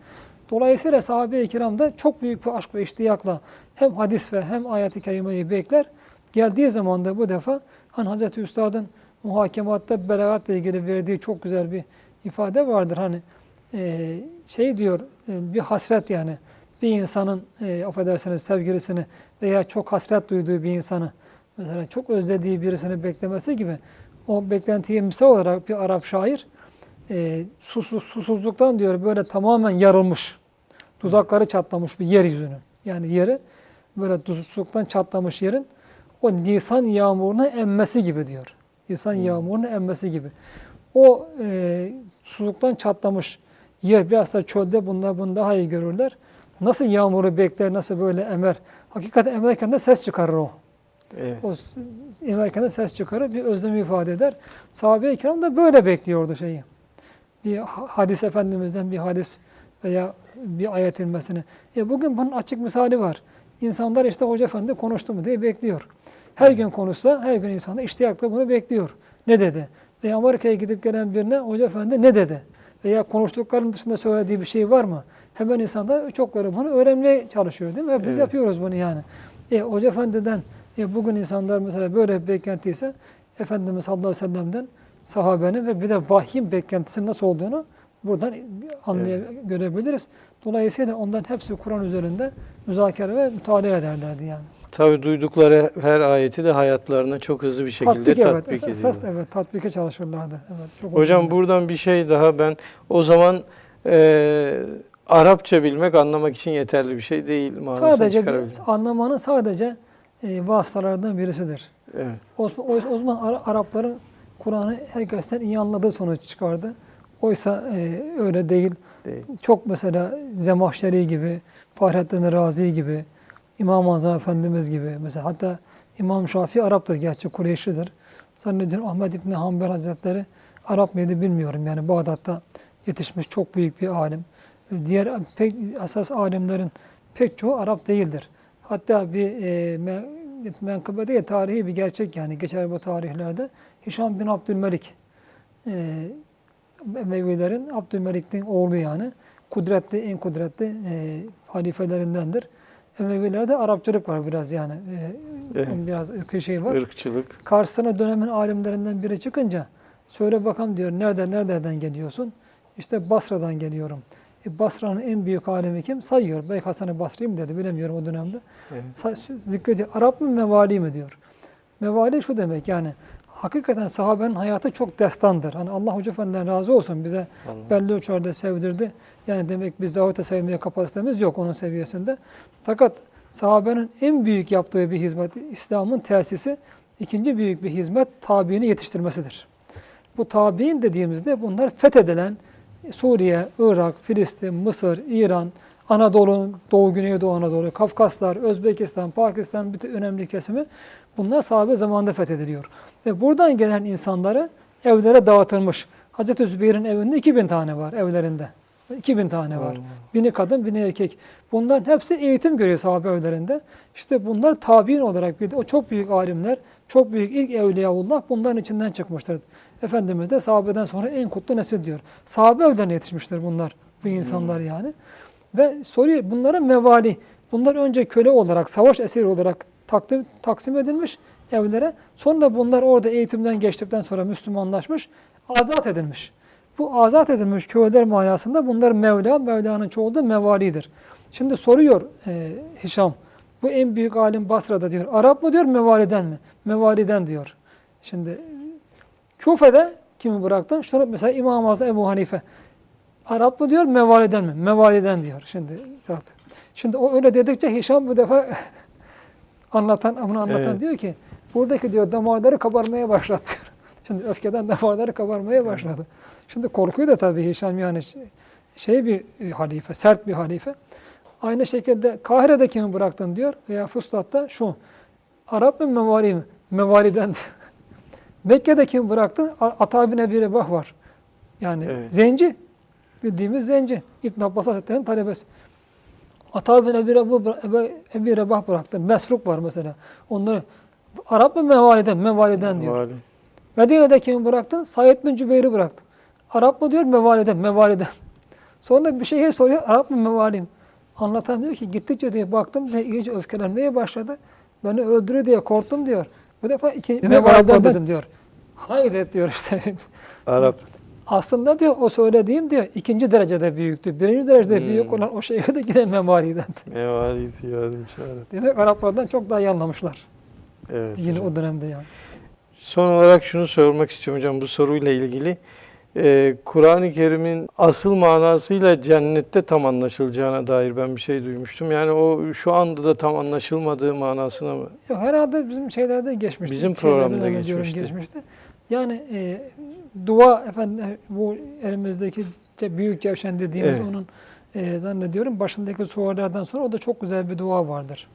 Dolayısıyla sahabe-i kiram da çok büyük bir aşk ve iştiyakla hem hadis ve hem ayet-i kerimeyi bekler. Geldiği zaman da bu defa hani Hazreti Üstad'ın muhakematta belagatla ilgili verdiği çok güzel bir ifade vardır. Hani e, şey diyor e, bir hasret yani bir insanın e, affedersiniz sevgilisini veya çok hasret duyduğu bir insanı mesela çok özlediği birisini beklemesi gibi o beklentiye misal olarak bir Arap şair e, susuz, susuzluktan diyor böyle tamamen yarılmış. Dudakları çatlamış bir yeryüzünü. Yani yeri böyle susuzluktan çatlamış yerin o Nisan yağmurunu emmesi gibi diyor. Nisan yağmurunu emmesi gibi. O e, suluktan çatlamış yer biraz da çölde bunlar bunu daha iyi görürler. Nasıl yağmuru bekler, nasıl böyle emer. Hakikaten emerken de ses çıkarır o. Evet. O emerken de ses çıkarır, bir özlem ifade eder. Sahabe-i kiram da böyle bekliyordu şeyi. Bir ha- hadis Efendimiz'den bir hadis veya bir ayet inmesini. E bugün bunun açık misali var. İnsanlar işte Hoca Efendi konuştu mu diye bekliyor. Her gün konuşsa her gün insanlar iştiyakla bunu bekliyor. Ne dedi? Veya Amerika'ya gidip gelen birine Hoca Efendi ne dedi? Veya konuştuklarının dışında söylediği bir şey var mı? Hemen insanlar çokları bunu öğrenmeye çalışıyor değil mi? Ve Biz Evet. yapıyoruz bunu yani. E, Hoca Efendi'den e, bugün insanlar mesela böyle bir beklentiyse Efendimiz sallallahu aleyhi ve sellem'den sahabenin ve bir de vahyin beklentisinin nasıl olduğunu buradan anlayabiliriz, görebiliriz. Dolayısıyla onların hepsi Kur'an üzerinde müzakere ve mütalaa ederlerdi yani. Tabii duydukları her ayeti de hayatlarına çok hızlı bir şekilde Tatbik tatbik, evet. Esas, ediyorlar. esas evet tatbike çalışırlardı. Evet. Çok Hocam önemli. buradan bir şey daha ben o zaman e, Arapça bilmek anlamak için yeterli bir şey değil sadece anlamanın sadece e, vasıtalardan birisidir. Evet. O, o, o zaman Ara- Arapların Kur'an'ı herkesten iyi anladığı sonuç çıkardı. Oysa e, öyle değil. Değil. Çok mesela Zemahşeri gibi, Fahrettin Razi gibi, İmam-ı Azam Efendimiz gibi mesela hatta İmam Şafii Arap'tır gerçi Kureyşlidir. Zannediyorum Ahmed İbni Hanbel Hazretleri Arap mıydı bilmiyorum yani Bağdat'ta yetişmiş çok büyük bir alim. Diğer pek asas alimlerin pek çoğu Arap değildir. Hatta bir e, me, menkıbe değil, tarihi bir gerçek yani geçer bu tarihlerde. Hişam bin Abdülmelik e, Emevilerin Abdülmelik'in oğlu yani. Kudretli, en kudretli e, halifelerindendir. Emevilerde Arapçılık var biraz yani. E, Evet. biraz şey var. Irkçılık. Karşısına dönemin alimlerinden biri çıkınca söyle bakalım diyor nereden nereden geliyorsun? İşte Basra'dan geliyorum. E, Basra'nın en büyük alimi kim? Sayıyor. Belki Hasan-ı Basri mi dedi bilemiyorum o dönemde. Evet. Zikrediyor. Arap mı mevali mi diyor. Mevali şu demek yani hakikaten sahabenin hayatı çok destandır. Hani Allah Hoca Efendi'den razı olsun bize Allah. belli ölçülerde sevdirdi. Yani demek biz davete sevmeye kapasitemiz yok onun seviyesinde. Fakat sahabenin en büyük yaptığı bir hizmet, İslam'ın tesisi ikinci büyük bir hizmet tabiini yetiştirmesidir. Bu tabiin dediğimizde bunlar fethedilen Suriye, Irak, Filistin, Mısır, İran, Anadolu, Doğu, Güneydoğu Anadolu, Kafkaslar, Özbekistan, Pakistan bütün önemli kesimi bunlar sahabe zamanında fethediliyor. Ve buradan gelen insanları evlere dağıtılmış. Hazreti Zübeyir'in evinde 2000 tane var evlerinde. 2000 tane var. Allah. Bini kadın, bini erkek. Bunların hepsi eğitim görüyor sahabe evlerinde. İşte bunlar tabi'in olarak bir de o çok büyük alimler, çok büyük ilk evliyaullah bunların içinden çıkmıştır. Efendimiz de sahabeden sonra en kutlu nesil diyor. Sahabe evlerine yetişmiştir bunlar, bu insanlar yani. Ve soruyor bunların mevali. Bunlar önce köle olarak, savaş esiri olarak takdim, taksim edilmiş evlere. Sonra bunlar orada eğitimden geçtikten sonra Müslümanlaşmış, azat edilmiş. Bu azat edilmiş köleler manasında bunlar Mevla, Mevla'nın çoğu da mevalidir. Şimdi soruyor e, Hişam, bu en büyük alim Basra'da diyor. Arap mı diyor, mevaliden mi? Mevaliden diyor. Şimdi Küfe'de kimi bıraktın? Şunu mesela İmam-ı Azam Ebu Hanife. Arap mı diyor, mevaliden mi? Mevaliden diyor. Şimdi. Şimdi o öyle dedikçe Hişam bu defa anlatan, bunu anlatan Evet. diyor ki buradaki diyor damarları kabarmaya başladı diyor. Şimdi öfkeden damarları kabarmaya başladı. Şimdi korkuyor da tabii Hişam yani şey bir e, halife, sert bir halife. Aynı şekilde Kahire'de kimi bıraktın diyor veya Fustat'ta şu. Arap mı mevali mi? Mevaliden diyor. Mekke'de kimi bıraktın? Ata bin Ebi Rebah var. Yani Evet. zenci. Bildiğimiz zenci. İbn Abbas Hazretleri'nin talebesi. Ata bin Ebi Rebah, Ebi, Ebi Rebah bıraktı. Mesruk var mesela. Onları Arap mı mevaliden? Mevaliden diyor. Vali. Medine'de kimi bıraktın? Said bin Cübeyr'i bıraktın. Arap mı diyor, mevaliden, mevaliden. Sonra bir şeye soruyor, Arap mı, mevalim? Anlatan diyor ki, gittikçe diye baktım diye iyice öfkelenmeye başladı. Beni öldürür diye korktum diyor. Bu defa iki mevaliden dedim diyor. Hayret diyor işte. Arap. Aslında diyor o söylediğim diyor ikinci derecede büyüktü. Birinci derecede Hmm. büyük olan o şeyde yine mevaliden. Mevali yazmış Arap. Demek Araplardan çok daha iyi anlamışlar. Evet. Yine hocam. o dönemde yani. Son olarak şunu sormak istiyorum hocam bu soruyla ilgili. e, Kur'an-ı Kerim'in asıl manasıyla cennette tam anlaşılacağına dair ben bir şey duymuştum. Yani o şu anda da tam anlaşılmadığı manasına mı? Yok, herhalde bizim şeylerde geçmişti. Bizim programda zannediyorum geçmişti. Yani e, dua efendim bu elimizdeki büyük cevşen dediğimiz Evet. onun e, zannediyorum başındaki suvarlardan sonra o da çok güzel bir dua vardır.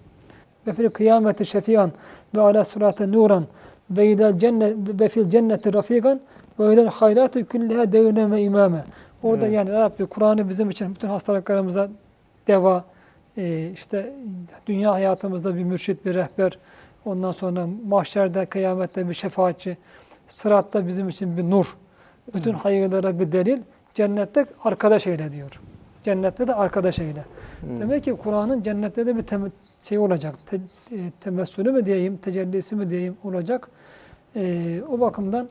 Ve fil kıyameti şefiyan ve ala surate nuran ve ilel cennet ve fil cenneti rafikan ve ilel hayratu külliha devne ve imame. Orada Evet. yani Rabbi Kur'an'ı bizim için bütün hastalıklarımıza deva, e, işte dünya hayatımızda bir mürşit, bir rehber, ondan sonra mahşerde, kıyamette bir şefaatçi, sıratta bizim için bir nur, bütün hayırlara bir delil, cennette arkadaş eyle diyor. Cennette de arkadaş eyle. Hmm. Demek ki Kur'an'ın cennette de bir tem- şey olacak, te, e, temessülü mü diyeyim, tecellisi mi diyeyim olacak. E, o bakımdan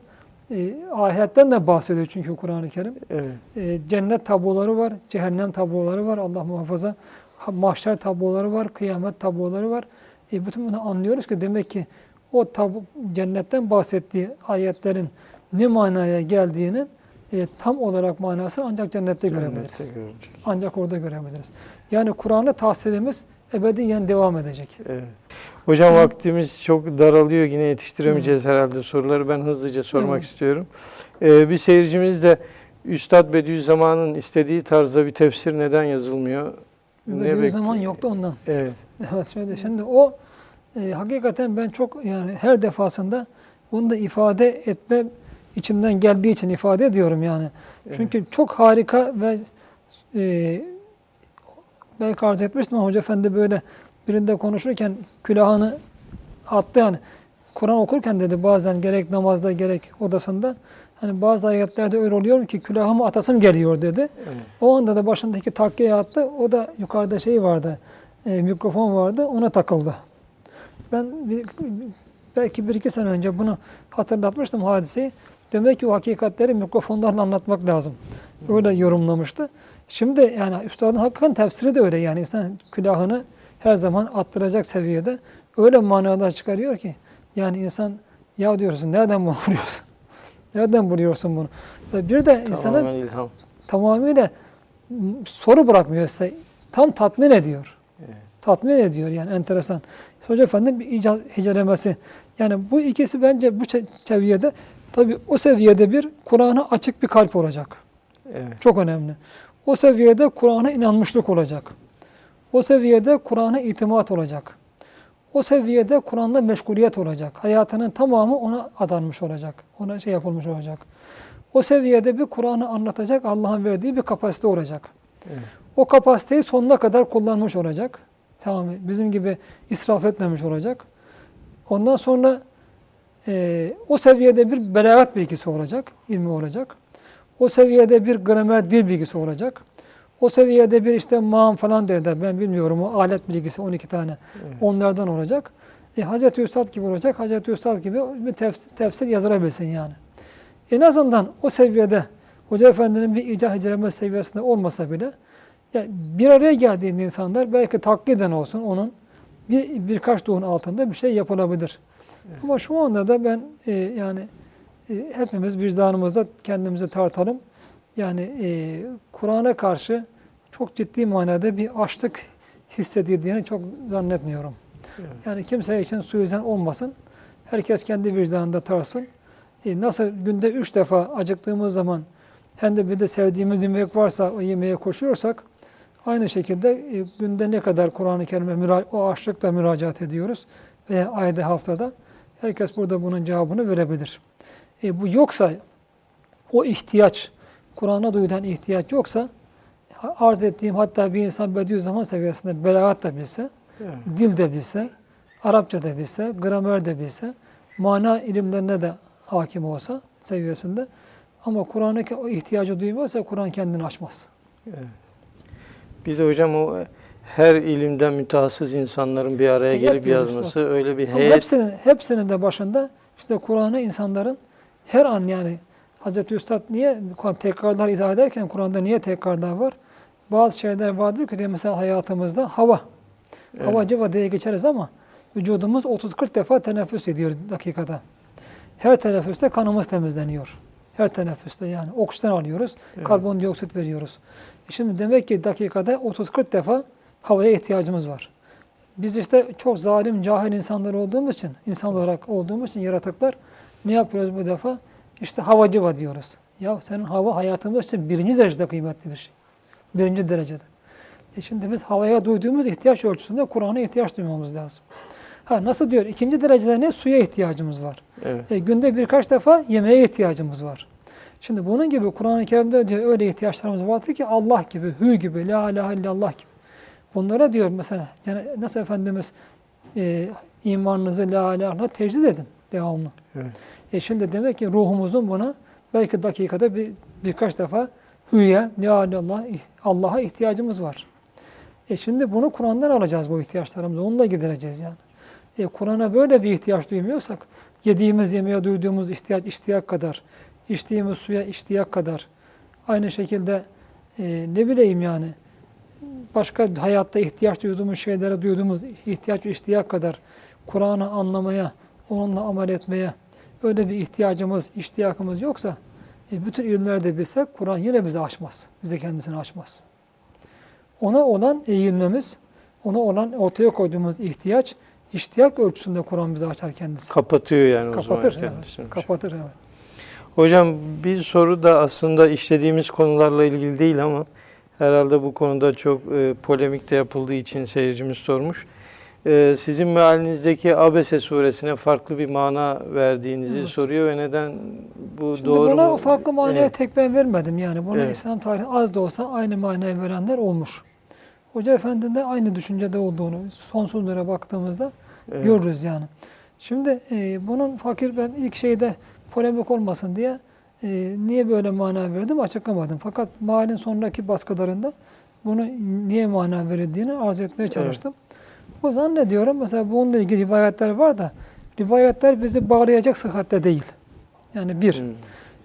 e, ahiretten de bahsediyor çünkü Kur'an-ı Kerim. Evet. E, cennet tabloları var, cehennem tabloları var, Allah muhafaza. Ha- Mahşer tabloları var, kıyamet tabloları var. E, bütün bunu anlıyoruz ki demek ki o tab- cennetten bahsettiği ayetlerin ne manaya geldiğini e, tam olarak manasını ancak cennette görebiliriz. Cennette görecek. Ancak orada görebiliriz. Yani Kur'an'ı tahsilimiz ebediyen devam edecek. Evet. Hocam vaktimiz çok daralıyor. Yine yetiştiremeyeceğiz herhalde soruları. Ben hızlıca sormak Evet. istiyorum. Ee, bir seyircimiz de Üstad Bediüzzaman'ın istediği tarzda bir tefsir neden yazılmıyor? Ne Bediüzzaman zaman yoktu ondan. Evet. Evet şöyle şimdi o e, hakikaten ben çok yani her defasında bunu da ifade etme içimden geldiği için ifade ediyorum yani. Çünkü çok harika ve e, belki arz etmiştim ama Hoca Efendi böyle birinde konuşurken külahını attı yani. Kur'an okurken dedi bazen gerek namazda gerek odasında hani bazı ayetlerde öyle oluyor ki külahımı atasım geliyor dedi. Evet. O anda da başındaki takkiye attı. O da yukarıda şey vardı, e, mikrofon vardı, ona takıldı. Ben bir, belki bir iki sene önce bunu hatırlatmıştım hadiseyi. Demek ki o hakikatleri mikrofonlarla anlatmak lazım. Öyle yorumlamıştı. Şimdi yani üstadın hakikaten tefsiri de öyle yani insan külahını her zaman attıracak seviyede öyle manalar çıkarıyor ki yani insan ya diyorsun nereden bunu buluyorsun? Nereden buluyorsun bunu? Ve bir de insana Tamamen ilham. tamamıyla soru bırakmıyor size. Tam tatmin ediyor. Evet. Tatmin ediyor yani enteresan. Hoca Efendi'nin bir icaz hecelemesi. Yani bu ikisi bence bu seviyede tabi o seviyede bir Kur'an'a açık bir kalp olacak. Evet. Çok önemli. O seviyede Kur'an'a inanmışlık olacak. O seviyede Kur'an'a itimat olacak. O seviyede Kur'an'la meşguliyet olacak. Hayatının tamamı ona adanmış olacak. Ona şey yapılmış olacak. O seviyede bir Kur'an'ı anlatacak Allah'ın verdiği bir kapasite olacak. Evet. O kapasiteyi sonuna kadar kullanmış olacak. Tamam bizim gibi israf etmemiş olacak. Ondan sonra e, o seviyede bir belagat bilgisi olacak, ilmi olacak. O seviyede bir gramer dil bilgisi olacak. O seviyede bir işte mağam falan derler ben bilmiyorum o alet bilgisi 12 tane Evet. onlardan olacak. E, Hazreti Üstad gibi olacak. Hazreti Üstad gibi bir tefsir, tefsir yazılabilsin yani. En azından o seviyede Hoca Efendi'nin bir icah hicreme seviyesinde olmasa bile ya bir araya geldiğinde insanlar belki takliden olsun onun bir birkaç doğun altında bir şey yapılabilir. Ama şu anda da ben e, yani e, hepimiz vicdanımızda kendimizi tartalım. Yani e, Kur'an'a karşı çok ciddi manada bir açlık hissedildiğini çok zannetmiyorum. Evet. Yani kimse için suizan olmasın. Herkes kendi vicdanında tarsın. E, nasıl günde üç defa acıktığımız zaman hem de bir de sevdiğimiz yemek varsa o yemeğe koşuyorsak aynı şekilde e, günde ne kadar Kur'an-ı Kerim'e o açlıkla müracaat ediyoruz veya ayda haftada herkes burada bunun cevabını verebilir. E, bu yoksa o ihtiyaç Kur'an'a duyulan ihtiyaç yoksa arz ettiğim hatta bir insan Bediüzzaman seviyesinde belagat da bilse Evet. dil de bilse, Arapça da bilse, gramer de bilse, mana ilimlerine de hakim olsa seviyesinde ama Kur'an'a ihtiyacı duymuyorsa Kur'an kendini açmaz. Evet. Bir de hocam o her ilimden mütehassıs insanların bir araya gelip yazması Üstad. öyle bir Ama heyet. hepsinin, hepsinin de başında işte Kur'an'ı insanların her an yani Hazreti Üstad niye tekrarlar izah ederken Kur'an'da niye tekrarlar var? Bazı şeyler vardır ki mesela hayatımızda hava. Evet. Hava cıva diye geçeriz ama vücudumuz 30-40 defa teneffüs ediyor dakikada. Her teneffüste kanımız temizleniyor. Her teneffüste yani. Oksijen alıyoruz, Evet. karbondioksit veriyoruz. Şimdi demek ki dakikada 30-40 defa havaya ihtiyacımız var. Biz işte çok zalim, cahil insanlar olduğumuz için, insan olarak olduğumuz için yaratıklar ne yapıyoruz bu defa? İşte havacı var diyoruz. Ya senin hava hayatımız için birinci derecede kıymetli bir şey. Birinci derecede. E şimdi biz havaya duyduğumuz ihtiyaç ölçüsünde Kur'an'a ihtiyaç duymamız lazım. Ha nasıl diyor? İkinci derecede ne? Suya ihtiyacımız var. Evet. E, günde birkaç defa yemeğe ihtiyacımız var. Şimdi bunun gibi Kur'an-ı Kerim'de diyor öyle ihtiyaçlarımız vardır ki Allah gibi, hü gibi, la ilahe illallah gibi. Bunlara diyor mesela Cene- nasıl Efendimiz e, imanınızı la ilahe illallah tecdid edin devamlı. Evet. E şimdi demek ki ruhumuzun buna belki dakikada bir, birkaç defa hüye, la ilahe illallah, Allah'a ihtiyacımız var. E şimdi bunu Kur'an'dan alacağız bu ihtiyaçlarımızı. Onunla gidereceğiz yani. E Kur'an'a böyle bir ihtiyaç duymuyorsak, yediğimiz yemeğe duyduğumuz ihtiyaç iştiyak kadar, içtiğimiz suya iştiyak kadar, aynı şekilde e, ne bileyim yani, başka hayatta ihtiyaç duyduğumuz şeylere duyduğumuz ihtiyaç ve iştiyak kadar Kur'an'ı anlamaya, onunla amel etmeye öyle bir ihtiyacımız, iştiyakımız yoksa e, bütün ilimleri de bilsek Kur'an yine bizi aşmaz. Bize kendisini aşmaz. Ona olan eğilmemiz, ona olan ortaya koyduğumuz ihtiyaç, iştiyak ölçüsünde Kur'an bizi açar kendisi. Kapatıyor yani o Kapatır, zaman evet. kendisini. Kapatır evet. Hocam bir soru da aslında işlediğimiz konularla ilgili değil ama herhalde bu konuda çok e, polemik de yapıldığı için seyircimiz sormuş. E, sizin mealinizdeki Abese suresine farklı bir mana verdiğinizi Evet. soruyor ve neden bu Şimdi doğru buna mu? farklı manaya Evet. tek ben vermedim yani. Buna Evet. İslam tarihi az da olsa aynı manayı verenler olmuş. Hoca Efendi'nin de aynı düşüncede olduğunu sonsuzlara baktığımızda Evet. görürüz yani. Şimdi e, bunun fakir ben ilk şeyde polemik olmasın diye e, niye böyle mana verdim açıklamadım. Fakat mahalin sonraki baskılarında bunu niye mana verildiğini arz etmeye çalıştım. O zannediyorum mesela bununla ilgili rivayetler var da rivayetler bizi bağlayacak sıhhatte değil. Yani bir. Hmm.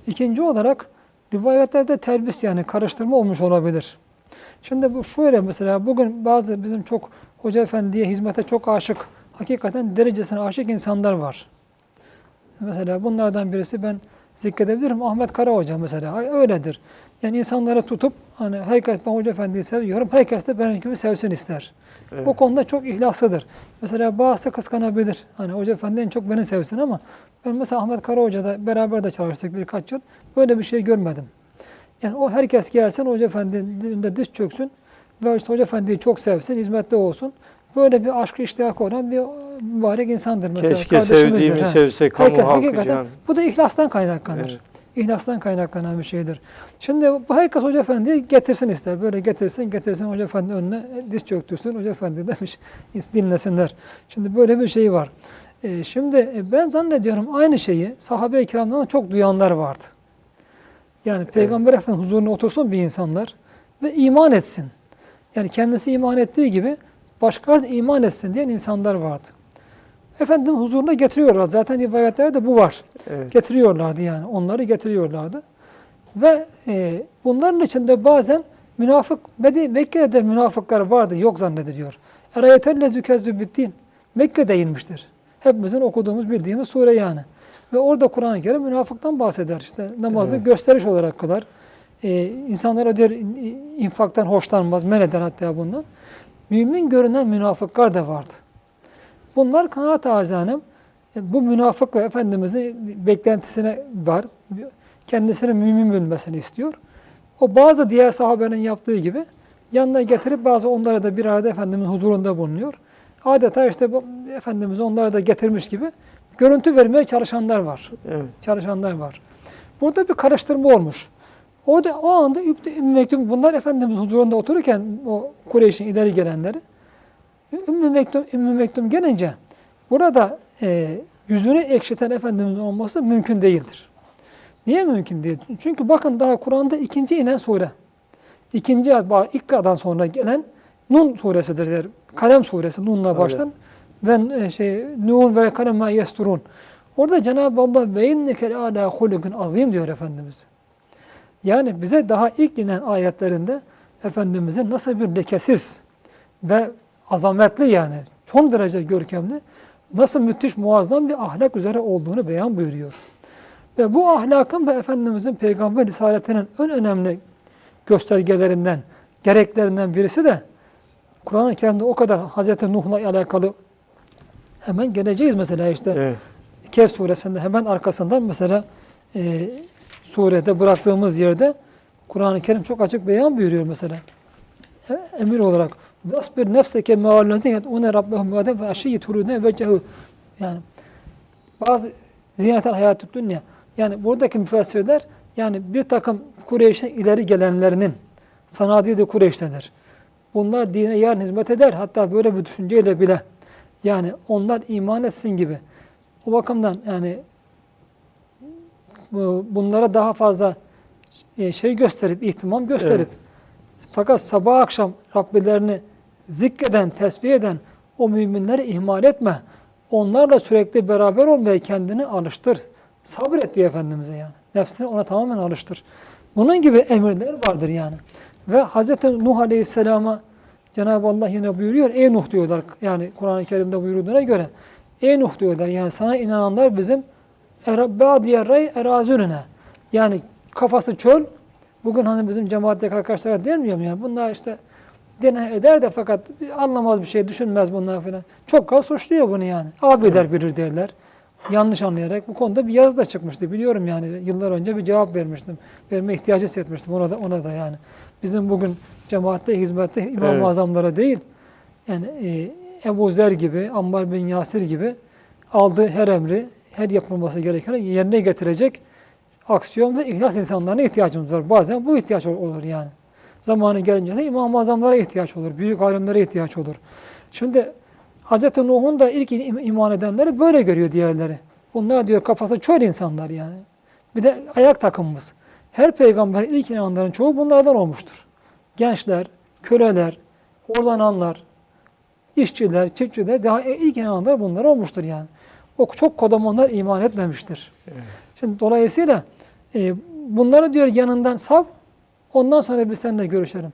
İkinci olarak rivayetlerde telbis yani karıştırma olmuş olabilir. Şimdi bu şöyle mesela bugün bazı bizim çok hoca efendiye hizmete çok aşık, hakikaten derecesine aşık insanlar var. Mesela bunlardan birisi ben zikredebilirim. Ahmet Kara Hoca mesela öyledir. Yani insanlara tutup hani herkes ben hoca efendiyi seviyorum. Herkes de benim gibi sevsin ister. Evet. O konuda çok ihlaslıdır. Mesela bazısı kıskanabilir. Hani hoca efendi en çok beni sevsin ama ben mesela Ahmet Kara Hoca'da beraber de çalıştık birkaç yıl. Böyle bir şey görmedim. Yani o herkes gelsin hoca efendinin önünde diz çöksün ve işte hoca efendiyi çok sevsin, hizmette olsun. Böyle bir aşkı iştiyak olan bir mübarek insandır mesela. Keşke sevdiğimi ha. sevse kamu Herkes- halkı hakikaten can. bu da ihlastan kaynaklanır. Evet. İhlastan kaynaklanan bir şeydir. Şimdi bu herkes Hoca Efendi'yi getirsin ister. Böyle getirsin, getirsin Hoca Efendi önüne diz çöktürsün. Hoca Efendi demiş dinlesinler. Şimdi böyle bir şey var. Ee, şimdi e, ben zannediyorum aynı şeyi sahabe-i kiramdan çok duyanlar vardı. Yani Peygamber Efendimiz huzuruna otursun bir insanlar ve iman etsin. Yani kendisi iman ettiği gibi başkaları iman etsin diyen insanlar vardı. Efendimiz huzuruna getiriyorlar. Zaten rivayetlerde bu var Evet. getiriyorlardı yani. Onları getiriyorlardı. Ve e, bunların içinde bazen münafık, Mekke'de de münafıklar vardı, yok zannediliyor. Erayetelle dükezzübüddin. Mekke'de inmiştir. Hepimizin okuduğumuz, bildiğimiz sure yani. Ve orada Kur'an-ı Kerim münafıktan bahseder. İşte namazı Evet. gösteriş olarak kılar. E, insanlara diyor in- infaktan hoşlanmaz, men eder hatta bundan. Mümin görünen münafıklar da vardı. Bunlar kanaat azanem bu münafık ve Efendimizin beklentisine var. Kendisini mümin bilmesini istiyor. O bazı diğer sahabenin yaptığı gibi yanına getirip bazı onlara da bir arada Efendimizin huzurunda bulunuyor. Adeta işte Efendimiz onlara da getirmiş gibi görüntü vermeye çalışanlar var. Evet. Çalışanlar var. Burada bir karıştırma olmuş. Orada o anda Ümmü Mektum bunlar Efendimiz huzurunda otururken o Kureyş'in ileri gelenleri Ümmü Mektum, Ümmü Mektum gelince burada e, yüzünü ekşiten Efendimizin olması mümkün değildir. Niye mümkün değil? Çünkü bakın daha Kur'an'da ikinci inen sure. İkinci İkka'dan sonra gelen Nun suresidir. der. Kalem suresi Nun'la başlar. Ve e, şey Nun ve kalem ma yesturun. Orada Cenab-ı Allah ve inneke ala hulukun azim diyor Efendimiz. Yani bize daha ilk inen ayetlerinde Efendimizin nasıl bir lekesiz ve azametli yani son derece görkemli, nasıl müthiş muazzam bir ahlak üzere olduğunu beyan buyuruyor. Ve bu ahlakın ve Efendimizin peygamber risaletinin en önemli göstergelerinden, gereklerinden birisi de Kur'an-ı Kerim'de o kadar Hz. Nuh'la alakalı hemen geleceğiz mesela işte Evet. Kehf suresinde hemen arkasından mesela e, surede bıraktığımız yerde Kur'an-ı Kerim çok açık beyan buyuruyor mesela. E, Emir olarak Vasbir nefseke me'allezine yed'une rabbehum ve ve aşiyyi turune vecehu yani bazı zinetel hayatı dünya yani buradaki müfessirler yani bir takım Kureyş'in ileri gelenlerinin sanadi de Kureyş'tedir. Bunlar dine yarın hizmet eder. Hatta böyle bir düşünceyle bile yani onlar iman etsin gibi. O bakımdan yani bunlara daha fazla e, şey gösterip, ihtimam gösterip fakat sabah akşam Rabbilerini zikreden, tesbih eden o müminleri ihmal etme. Onlarla sürekli beraber olmaya kendini alıştır. Sabret diyor Efendimiz'e yani. Nefsini ona tamamen alıştır. Bunun gibi emirler vardır yani. Ve Hz. Nuh Aleyhisselam'a Cenab-ı Allah yine buyuruyor. Ey Nuh diyorlar. Yani Kur'an-ı Kerim'de buyurduğuna göre. Ey Nuh diyorlar. Yani sana inananlar bizim Badiye rey erazürüne. Yani kafası çöl. Bugün hani bizim cemaatteki arkadaşlara denmiyor mu yani? Bunlar işte dene eder de fakat anlamaz bir şey, düşünmez bunlar falan. Çok kal suçluyor bunu yani. Abiler bilir derler. Yanlış anlayarak bu konuda bir yazı da çıkmıştı. Biliyorum yani yıllar önce bir cevap vermiştim. Verme ihtiyacı hissetmiştim ona da ona da yani. Bizim bugün cemaatte, hizmette İmam-ı Evet. Azamlara değil yani e, Ebu Zer gibi, Ammar bin Yasir gibi aldığı her emri, her yapılması gerekeni yerine getirecek aksiyon ve ihlas insanlarına ihtiyacımız var. Bazen bu ihtiyaç ol- olur yani. Zamanı gelince de İmam-ı Azamlara ihtiyaç olur, büyük alimlere ihtiyaç olur. Şimdi Hz. Nuh'un da ilk im- iman edenleri böyle görüyor diğerleri. Bunlar diyor kafası çöl insanlar yani. Bir de ayak takımımız. Her peygamber ilk inananların çoğu bunlardan olmuştur. Gençler, köleler, horlananlar, işçiler, çiftçiler, daha ilk inananlar bunlar olmuştur yani. O çok kodamanlar iman etmemiştir. Şimdi dolayısıyla e, bunları diyor yanından sav, ondan sonra biz seninle görüşelim.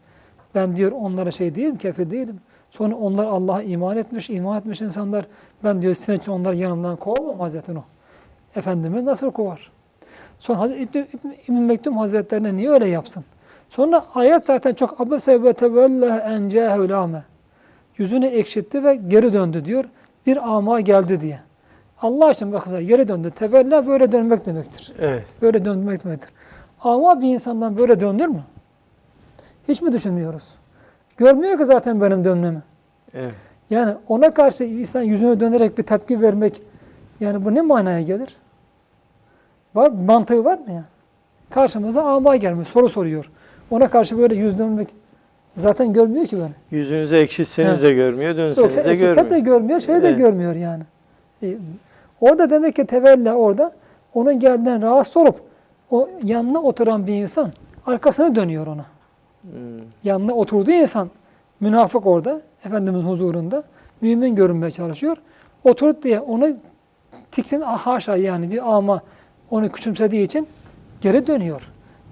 Ben diyor onlara şey değilim, kefil değilim. Sonra onlar Allah'a iman etmiş, iman etmiş insanlar. Ben diyor senin için onları yanından kovamam Hazreti Nuh. Efendimiz nasıl kovar? Sonra Hazreti İbn, İbn, İbn Mektum Hazretlerine niye öyle yapsın? Sonra ayet zaten çok abese ve tevelle en cehulame. Yüzünü ekşitti ve geri döndü diyor. Bir ama geldi diye. Allah için bakın geri döndü. Tevella böyle dönmek demektir. Evet. Böyle dönmek demektir. Ama bir insandan böyle döndür mü? Hiç mi düşünmüyoruz? Görmüyor ki zaten benim dönmemi. Evet. Yani ona karşı insan yüzüne dönerek bir tepki vermek yani bu ne manaya gelir? Var mantığı var mı ya? Karşımıza ama gelmiş soru soruyor. Ona karşı böyle yüz dönmek zaten görmüyor ki beni. Yüzünüzü ekşitseniz Evet. de görmüyor, dönseniz Yoksa de görmüyor. de görmüyor, şey de Evet. görmüyor yani. E, orada demek ki tevella orada onun geldiğinden rahatsız olup o yanına oturan bir insan arkasını dönüyor ona. Hmm. Yanına oturduğu insan münafık orada Efendimiz huzurunda mümin görünmeye çalışıyor. Oturup diye onu tiksin ah, haşa yani bir ama onu küçümsediği için geri dönüyor.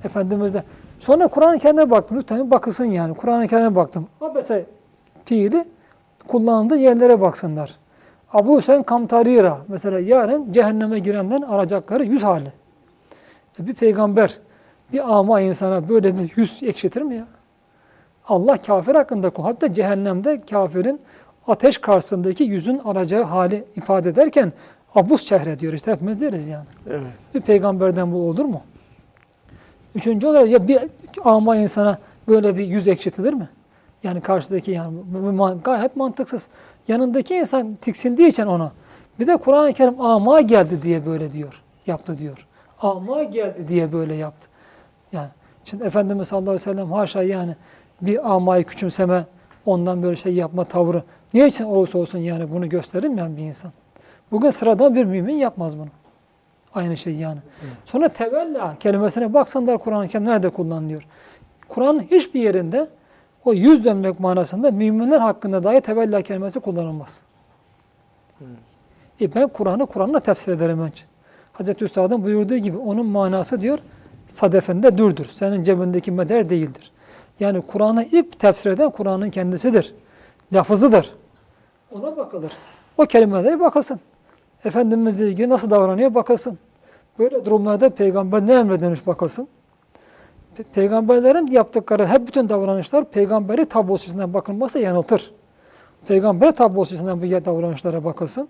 Efendimiz de. Sonra Kur'an-ı Kerim'e baktım. Lütfen bakılsın yani. Kur'an-ı Kerim'e baktım. Abese fiili kullandığı yerlere baksınlar. Abu Sen Kamtarira mesela yarın cehenneme girenden alacakları yüz hali. E bir peygamber bir ama insana böyle bir yüz ekşitir mi ya? Allah kafir hakkında kul. Hatta cehennemde kafirin ateş karşısındaki yüzün alacağı hali ifade ederken abus çehre diyor. İşte hepimiz deriz yani. Evet. Bir peygamberden bu olur mu? Üçüncü olarak ya bir ama insana böyle bir yüz ekşitilir mi? Yani karşıdaki yani gayet mantıksız. Yanındaki insan tiksindiği için ona. Bir de Kur'an-ı Kerim ama geldi diye böyle diyor. Yaptı diyor. Ama geldi diye böyle yaptı. Yani şimdi Efendimiz sallallahu aleyhi ve sellem haşa yani bir amayı küçümseme, ondan böyle şey yapma tavrı. Niye için olursa olsun yani bunu gösterilmeyen bir insan. Bugün sıradan bir mümin yapmaz bunu. Aynı şey yani. Sonra tevella kelimesine baksanlar Kur'an-ı Kerim nerede kullanılıyor? Kur'an'ın hiçbir yerinde o yüz dönmek manasında müminler hakkında dahi tevella kelimesi kullanılmaz. E ben Kur'an'ı Kur'an'la tefsir ederim önce. Hazreti Üstad'ın buyurduğu gibi onun manası diyor sadefinde dürdür. Senin cebindeki meder değildir. Yani Kur'an'ı ilk tefsir eden Kur'an'ın kendisidir. Lafızıdır. Ona bakılır. O kelimelere bakılsın. Efendimizle ilgili nasıl davranıyor bakılsın. Böyle durumlarda peygamber ne emredermiş bakılsın. Pe- Peygamberlerin yaptıkları hep bütün davranışlar peygamberi tablosuna bakılmazsa yanıltır. Peygamber tablosuna bu davranışlara bakılsın.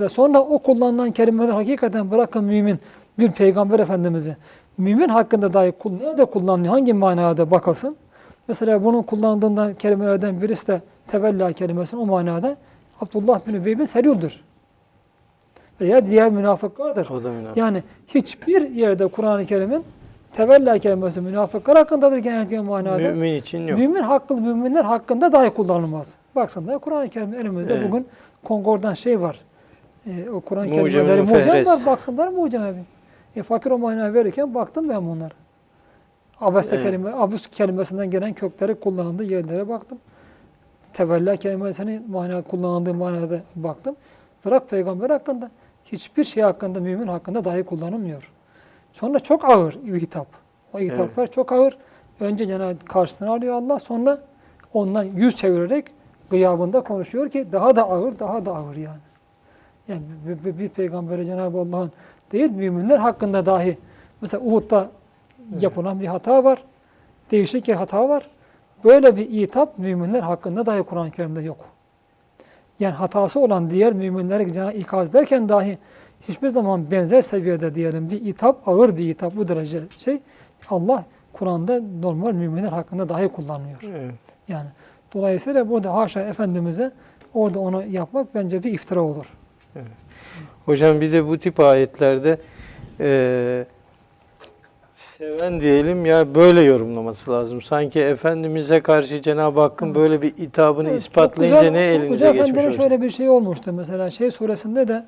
Ve sonra o kullanılan kelimeler hakikaten bırakın mümin bir peygamber efendimizi mümin hakkında dahi nerede kullanılıyor, hangi manada bakılsın. Mesela bunun kullanıldığından kelimelerden birisi de tevella kelimesinin o manada Abdullah bin Übey bin Selül'dür. Veya diğer münafıklardır. Münafık. Yani hiçbir yerde Kur'an-ı Kerim'in tevella kelimesi münafıklar hakkındadır genellikle manada. Mümin için yok. Mümin hakkı, müminler hakkında dahi kullanılmaz. Baksana Kur'an-ı Kerim elimizde Evet. bugün Konkordan şey var. Ee, o Kur'an-ı Mucem-i kelimeleri mucem var. Baksınlar mucem abi. E, fakir o manayı verirken baktım ben bunlara. Abeste Evet. kelime, abus kelimesinden gelen kökleri kullanıldığı yerlere baktım. Tevella kelimesinin mana kullanıldığı manada baktım. Bırak peygamber hakkında. Hiçbir şey hakkında, mümin hakkında dahi kullanılmıyor. Sonra çok ağır bir hitap. O hitaplar çok ağır. Önce Cenab-ı karşısına alıyor Allah. Sonra ondan yüz çevirerek gıyabında konuşuyor ki daha da ağır, daha da ağır yani. Yani bir, bir, bir peygambere Cenab-ı Allah'ın değil, müminler hakkında dahi mesela Uhud'da yapılan bir hata var. Değişik bir hata var. Böyle bir itap müminler hakkında dahi Kur'an-ı Kerim'de yok. Yani hatası olan diğer müminlere ikaz ederken dahi hiçbir zaman benzer seviyede diyelim bir itap, ağır bir itap bu derece şey Allah Kur'an'da normal müminler hakkında dahi kullanmıyor. Evet. Yani dolayısıyla burada haşa Efendimiz'e orada onu yapmak bence bir iftira olur. Hocam bir de bu tip ayetlerde eee, seven diyelim ya böyle yorumlaması lazım. Sanki Efendimiz'e karşı Cenab-ı Hakk'ın böyle bir hitabını Evet, ispatlayınca güzel- ne elinize geçmiş Efendi'nin şöyle bir şey olmuştu mesela şey suresinde de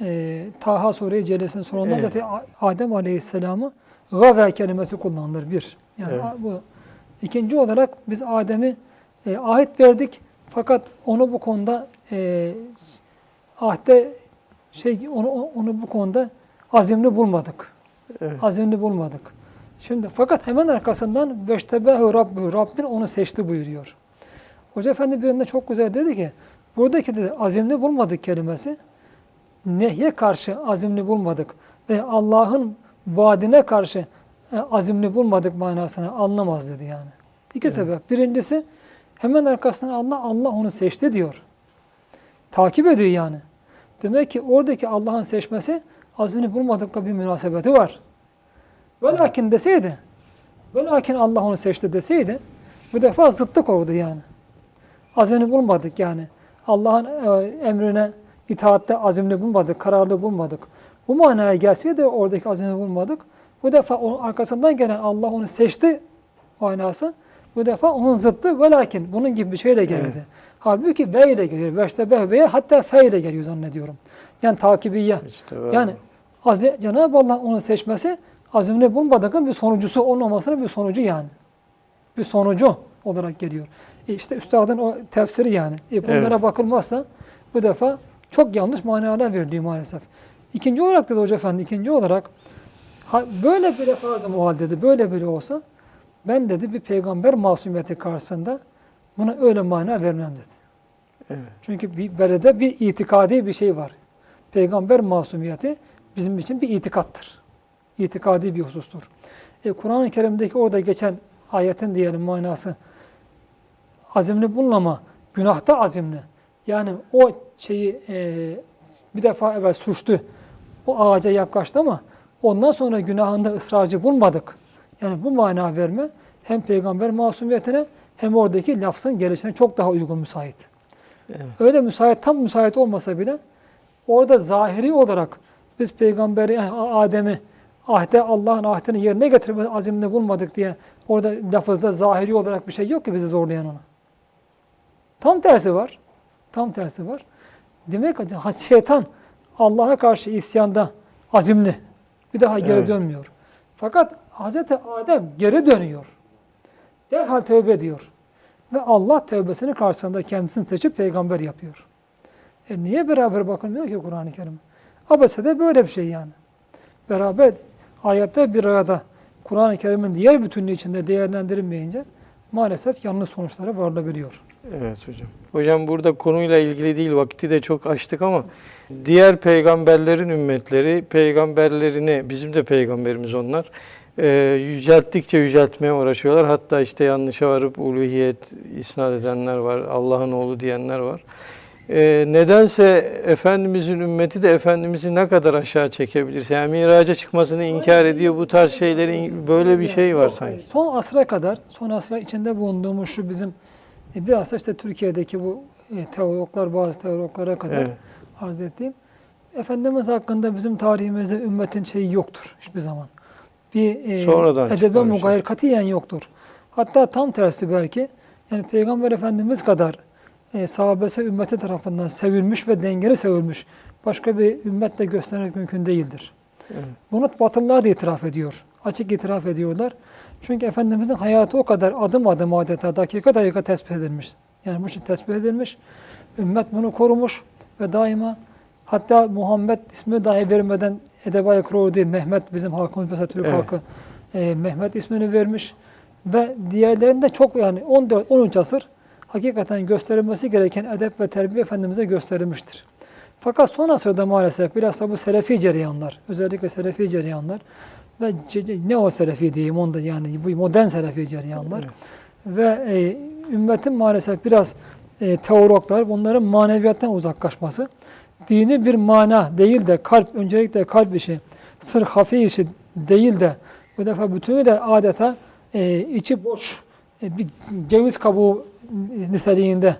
e, Taha Sure-i Celle'sinin sonunda Evet. zaten Adem Aleyhisselam'ı gave kelimesi kullanılır bir. Yani Evet. bu ikinci olarak biz Adem'i e, ahit verdik fakat onu bu konuda e, ahde şey onu onu bu konuda azimli bulmadık. Evet. Azimli bulmadık. Şimdi fakat hemen arkasından veştebehu rabbuhu Rabbin onu seçti buyuruyor. Hoca Efendi birinde çok güzel dedi ki buradaki de azimli bulmadık kelimesi nehye karşı azimli bulmadık ve Allah'ın vaadine karşı e, azimli bulmadık manasını anlamaz dedi yani. İki sebep. Birincisi hemen arkasından Allah Allah onu seçti diyor. Takip ediyor yani. Demek ki oradaki Allah'ın seçmesi azmini bulmadıkla bir münasebeti var. Ve lakin deseydi, ve lakin Allah onu seçti deseydi, bu defa zıtlık oldu yani. Azmini bulmadık yani. Allah'ın e, emrine itaatte azimli bulmadık, kararlı bulmadık. Bu manaya gelseydi oradaki azimli bulmadık. Bu defa onun arkasından gelen Allah onu seçti manası. Bu defa onun zıttı ve lakin bunun gibi bir şeyle gelirdi. Halbuki ve ile geliyor. Ve hatta fe ile geliyor zannediyorum. Yani takibiyye. İşte Yani azi- Cenab-ı Allah onu seçmesi azimli bulmadığın bir sonucusu olmamasının bir sonucu yani. Bir sonucu olarak geliyor. E işte üstadın o tefsiri yani. E bunlara Evet. bakılmazsa bu defa çok yanlış manalar veriliyor maalesef. İkinci olarak dedi Hoca Efendi, ikinci olarak böyle bir fazla muhal dedi, böyle biri olsa ben dedi bir peygamber masumiyeti karşısında buna öyle mana vermem dedi. Evet. Çünkü bir berede bir itikadi bir şey var. Peygamber masumiyeti bizim için bir itikattır. İtikadi bir husustur. E, Kur'an-ı Kerim'deki orada geçen ayetin diyelim manası azimli bulunama, günahta azimli. Yani o şeyi e, bir defa evvel suçtu. O ağaca yaklaştı ama ondan sonra günahında ısrarcı bulmadık. Yani bu mana verme hem peygamber masumiyetine hem oradaki lafzın gelişine çok daha uygun müsait. Evet. Öyle müsait, tam müsait olmasa bile orada zahiri olarak biz peygamberi, yani Adem'i ahde Allah'ın ahdini yerine getirme aziminde bulmadık diye orada lafızda zahiri olarak bir şey yok ki bizi zorlayan ona. Tam tersi var. Tam tersi var. Demek ki şeytan Allah'a karşı isyanda azimli. Bir daha geri Evet. dönmüyor. Fakat Hz. Adem geri dönüyor. Derhal tövbe ediyor. Ve Allah tövbesini karşısında kendisini seçip peygamber yapıyor. E niye beraber bakılmıyor ki Kur'an-ı Kerim? Abesede böyle bir şey yani. Beraber ayette bir arada Kur'an-ı Kerim'in diğer bütünlüğü içinde değerlendirilmeyince maalesef yanlış sonuçlara varılabiliyor. Evet hocam. Hocam burada konuyla ilgili değil vakti de çok açtık ama diğer peygamberlerin ümmetleri peygamberlerini bizim de peygamberimiz onlar e, yücelttikçe yüceltmeye uğraşıyorlar. Hatta işte yanlışa varıp uluhiyet isnat edenler var. Allah'ın oğlu diyenler var. E, nedense Efendimizin ümmeti de Efendimiz'i ne kadar aşağı çekebilirse yani miraca çıkmasını inkar ediyor. Bu tarz şeylerin böyle bir şey var sanki. Son asra kadar, son asra içinde bulunduğumuz şu bizim e, biraz da işte Türkiye'deki bu e, teologlar, bazı teologlara kadar Evet. arz ettiğim. Efendimiz hakkında bizim tarihimizde ümmetin şeyi yoktur hiçbir zaman. Bir e, Sonradan edebe şey. mugayir katiyen yoktur. Hatta tam tersi belki. Yani Peygamber Efendimiz kadar e, sahabesi ümmeti tarafından sevilmiş ve dengeli sevilmiş başka bir ümmetle göstermek mümkün değildir. Evet. Bunu Batılılar da itiraf ediyor. Açık itiraf ediyorlar. Çünkü Efendimizin hayatı o kadar adım adım adeta dakika dakika tespit edilmiş. Yani bu şey tespit edilmiş. Ümmet bunu korumuş ve daima hatta Muhammed ismi dahi vermeden Edeba-i Kuru değil, Mehmet bizim halkımız mesela Türk Evet. halkı e, Mehmet ismini vermiş ve diğerlerinde çok yani 14 13 asır hakikaten gösterilmesi gereken edep ve terbiye Efendimiz'e gösterilmiştir. Fakat son asırda maalesef bilhassa bu Selefi cereyanlar, özellikle Selefi cereyanlar ve ne o Selefi diyeyim onda yani bu modern Selefi cereyanlar ve e, ümmetin maalesef biraz e, teologlar bunların maneviyattan uzaklaşması, dini bir mana değil de kalp, öncelikle kalp işi, sır hafi işi değil de bu defa bütünü de adeta e, içi boş e, bir ceviz kabuğu niteliğinde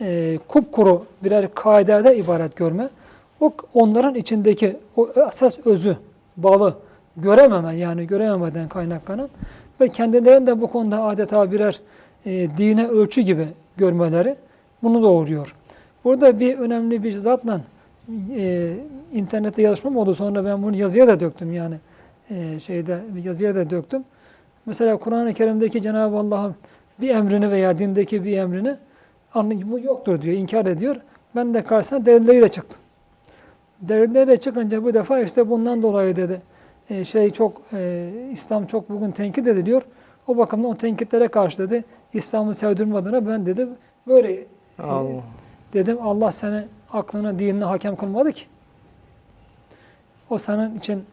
e, kupkuru birer kaidede ibaret görme, o onların içindeki o esas özü, balı görememe yani görememeden kaynaklanan ve kendilerini de bu konuda adeta birer e, dine ölçü gibi görmeleri bunu doğuruyor. Burada bir önemli bir zatla e, internette yazışmam oldu. Sonra ben bunu yazıya da döktüm yani e, şeyde yazıya da döktüm. Mesela Kur'an-ı Kerim'deki Cenab-ı Allah'ın bir emrini veya dindeki bir emrini bu yoktur diyor, inkar ediyor. Ben de karşısına delilleriyle çıktım. Delilleriyle çıkınca bu defa işte bundan dolayı dedi e, şey çok e, İslam çok bugün tenkit ediliyor. O bakımdan o tenkitlere karşı dedi İslam'ı sevdirmediğine ben dedi böyle Allah. Dedim Allah seni aklına, dinine hakem kılmadı ki. O senin için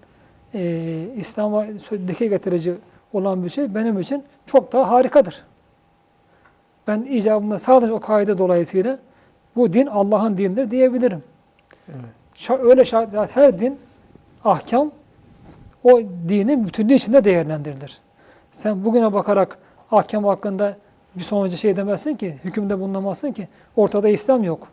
e, İslam'a dike getirici olan bir şey benim için çok daha harikadır. Ben icabında sadece o kaide dolayısıyla bu din Allah'ın dinidir diyebilirim. Evet. Öyle şart, her din ahkam o dinin bütünlüğü içinde değerlendirilir. Sen bugüne bakarak ahkam hakkında bir sonucu şey demezsin ki, hükümde bulunamazsın ki. Ortada İslam yok.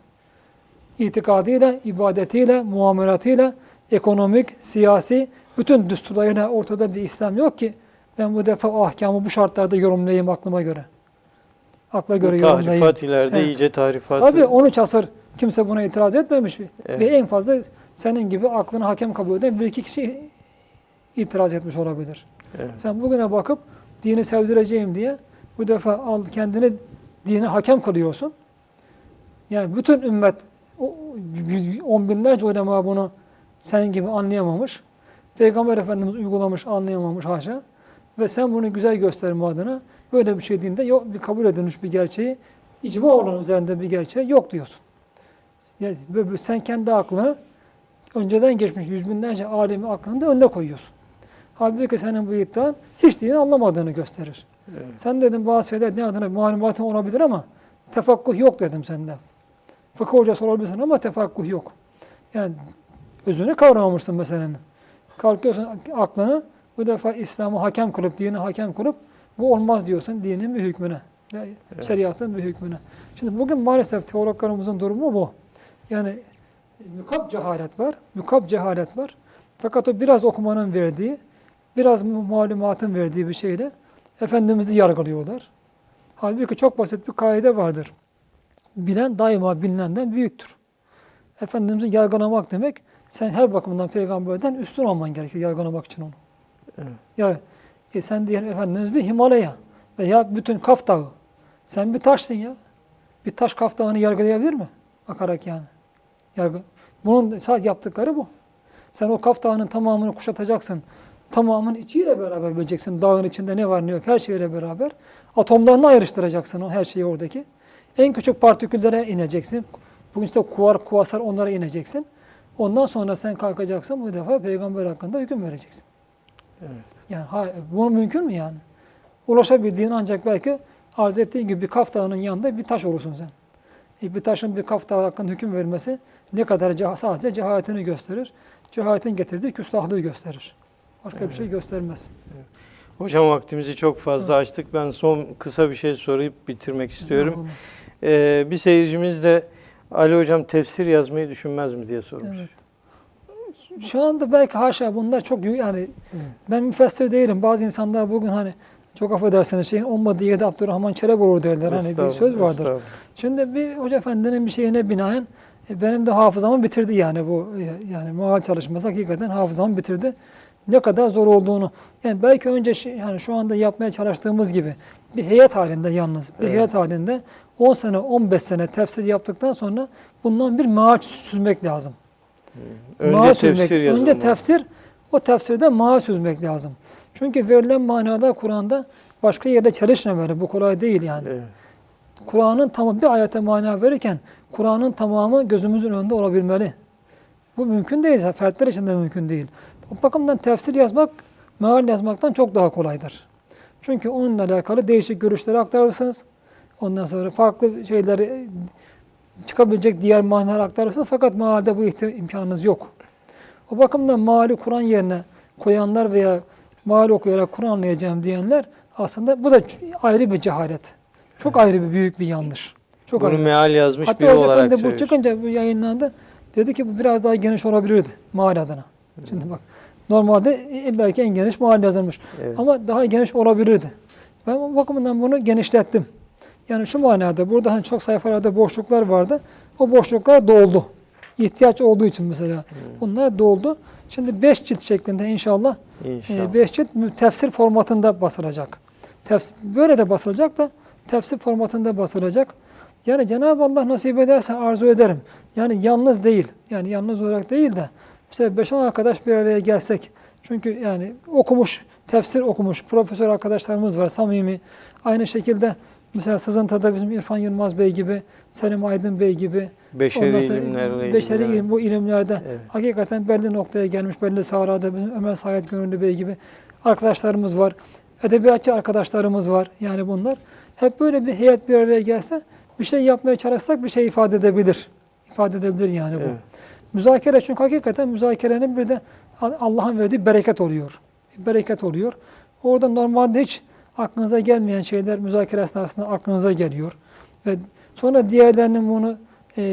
İtikadıyla, ibadetiyle, muamelatıyla, ekonomik, siyasi, bütün düsturlarıyla ortada bir İslam yok ki ben bu defa ahkamı bu şartlarda yorumlayayım aklıma göre. Akla göre Bu yorumlayayım. tarifat ileride Evet. iyice tarifat. Tabii 13 asır kimse buna itiraz etmemiş. Evet. Ve en fazla senin gibi aklını hakem kabul eden bir iki kişi itiraz etmiş olabilir. Evet. Sen bugüne bakıp dini sevdireceğim diye bu defa al kendini dini hakem kılıyorsun. Yani bütün ümmet on binlerce ulema bunu senin gibi anlayamamış. Peygamber Efendimiz uygulamış, anlayamamış haşa. Ve sen bunu güzel gösterme adına böyle bir şey dinde yok, bir kabul edilmiş bir gerçeği, icma olan üzerinde bir gerçeği yok diyorsun. Yani sen kendi aklını önceden geçmiş yüz binlerce alemi aklını da önüne koyuyorsun. Halbuki senin bu iddian hiç dini anlamadığını gösterir. Evet. Sen dedim bazı şeyler ne adına malumatın olabilir ama tefakkuh yok dedim sende. Fıkıh hocası olabilirsin ama tefakkuh yok. Yani özünü kavramamışsın meselenin. Kalkıyorsun aklını bu defa İslam'ı hakem kılıp, dini hakem kılıp bu olmaz diyorsun dinin bir hükmüne. ve Şeriatın bir hükmüne. Şimdi bugün maalesef teologlarımızın durumu bu. Yani mükap cehalet var, mükap cehalet var. Fakat o biraz okumanın verdiği, biraz malumatın verdiği bir şeyle Efendimiz'i yargılıyorlar. Halbuki çok basit bir kaide vardır. Bilen daima bilinenden büyüktür. Efendimiz'i yargılamak demek, sen her bakımdan peygamberden üstün olman gerekir yargılamak için onu. Evet. Ya e sen diyelim Efendimiz bir Himalaya veya bütün Kaf Dağı. Sen bir taşsın ya. Bir taş Kaf Dağı'nı yargılayabilir mi? Bakarak yani. Yargı. Bunun sadece yaptıkları bu. Sen o Kaf Dağı'nın tamamını kuşatacaksın. tamamın içiyle beraber bileceksin. Dağın içinde ne var ne yok her şeyle beraber. Atomlarını ayrıştıracaksın o her şeyi oradaki. En küçük partiküllere ineceksin. Bugün işte kuvar, kuvasar onlara ineceksin. Ondan sonra sen kalkacaksın bu defa peygamber hakkında hüküm vereceksin. Evet. Yani ha, bu mümkün mü yani? Ulaşabildiğin ancak belki arz ettiğin gibi bir Kaf Dağı'nın yanında bir taş olursun sen. E, bir taşın bir Kaf Dağı hakkında hüküm vermesi ne kadar ceha- sadece cehaletini gösterir. Cehaletin getirdiği küstahlığı gösterir. Başka bir şey göstermez. Hocam vaktimizi çok fazla açtık. Ben son kısa bir şey sorayıp bitirmek istiyorum. Ee, bir seyircimiz de Ali Hocam tefsir yazmayı düşünmez mi diye sormuş. Evet. Şu anda belki haşa bunlar çok yani ben müfessir değilim. Bazı insanlar bugün hani çok affedersiniz şeyin olmadığı yerde Abdurrahman Çelebi olur derler. Hani bir söz vardır. Şimdi bir hoca efendinin bir şeyine binaen e, benim de hafızamı bitirdi yani bu e, yani muhal çalışması hakikaten hafızamı bitirdi. Ne kadar zor olduğunu. Yani belki önce şey- yani şu anda yapmaya çalıştığımız gibi bir heyet halinde yalnız bir Evet. heyet halinde 10 sene 15 sene tefsir yaptıktan sonra bundan bir maaş süzmek lazım. Önce Maaş tefsir süzmek. yazılmalı. Önce tefsir, o tefsirde maaş süzmek lazım. Çünkü verilen manada Kur'an'da başka yerde çalışmamalı. Bu kolay değil yani. Evet. Kur'an'ın tamamı bir ayete mana verirken Kur'an'ın tamamı gözümüzün önünde olabilmeli. Bu mümkün değil. Fertler için de mümkün değil. O bakımdan tefsir yazmak, meal yazmaktan çok daha kolaydır. Çünkü onunla alakalı değişik görüşleri aktarırsınız. Ondan sonra farklı şeyleri çıkabilecek diğer manalar aktarırsınız. Fakat mealde bu imkanınız yok. O bakımdan meali Kur'an yerine koyanlar veya meal okuyarak Kur'an anlayacağım diyenler aslında bu da ayrı bir cehalet. Çok ayrı bir büyük bir yanlış. Çok Bunu ayrı. meal yazmış Hatta biri Hoca olarak Efendi bu çıkınca bu yayınlandı. Dedi ki bu biraz daha geniş olabilirdi mahalle adına. Şimdi bak normalde e, belki en geniş mahalle yazılmış. Evet. Ama daha geniş olabilirdi. Ben o bakımından bunu genişlettim. Yani şu manada burada hani çok sayfalarda boşluklar vardı. O boşluklar doldu. İhtiyaç olduğu için mesela. Bunlar doldu. Şimdi 5 cilt şeklinde inşallah İnşallah. 5 cilt mü- tefsir formatında basılacak. Tefsir, böyle de basılacak da tefsir formatında basılacak. Yani Cenab-ı Allah nasip ederse arzu ederim. Yani yalnız değil. Yani yalnız olarak değil de mesela 5-10 arkadaş bir araya gelsek. Çünkü yani okumuş, tefsir okumuş profesör arkadaşlarımız var samimi. Aynı şekilde mesela Sızıntı'da bizim İrfan Yılmaz Bey gibi, Selim Aydın Bey gibi. Beşeri ondan sonra ilimlerle Beşeri ilgili. ilim, bu ilimlerde Evet. hakikaten belli noktaya gelmiş, belli sahrada bizim Ömer Said Gönüllü Bey gibi arkadaşlarımız var. Edebiyatçı arkadaşlarımız var. Yani bunlar. Hep böyle bir heyet bir araya gelse bir şey yapmaya çalışsak bir şey ifade edebilir. İfade edebilir yani bu. Evet. Müzakere çünkü hakikaten müzakerenin bir de Allah'ın verdiği bereket oluyor. Bereket oluyor. Orada normalde hiç aklınıza gelmeyen şeyler müzakere esnasında aklınıza geliyor. Ve sonra diğerlerinin bunu e,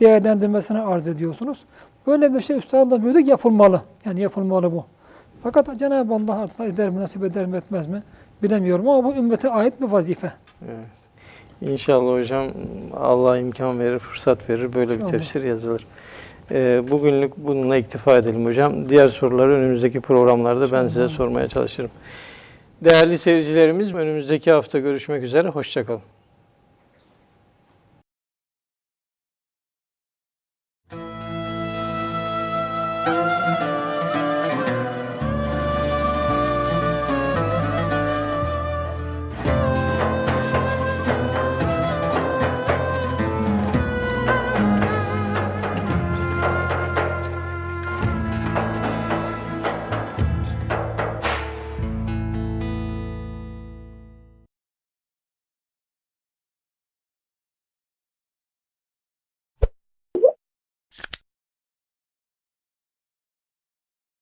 değerlendirmesine arz ediyorsunuz. Böyle bir şey üstadla büyüdük yapılmalı. Yani yapılmalı bu. Fakat Cenab-ı Allah artık eder mi, nasip eder mi, etmez mi bilemiyorum ama bu ümmete ait bir vazife. Evet. İnşallah hocam Allah imkan verir, fırsat verir. Böyle bir İnşallah. tefsir yazılır. Ee, bugünlük bununla iktifa edelim hocam. Diğer soruları önümüzdeki programlarda ben size sormaya çalışırım. Değerli seyircilerimiz önümüzdeki hafta görüşmek üzere. Hoşçakalın.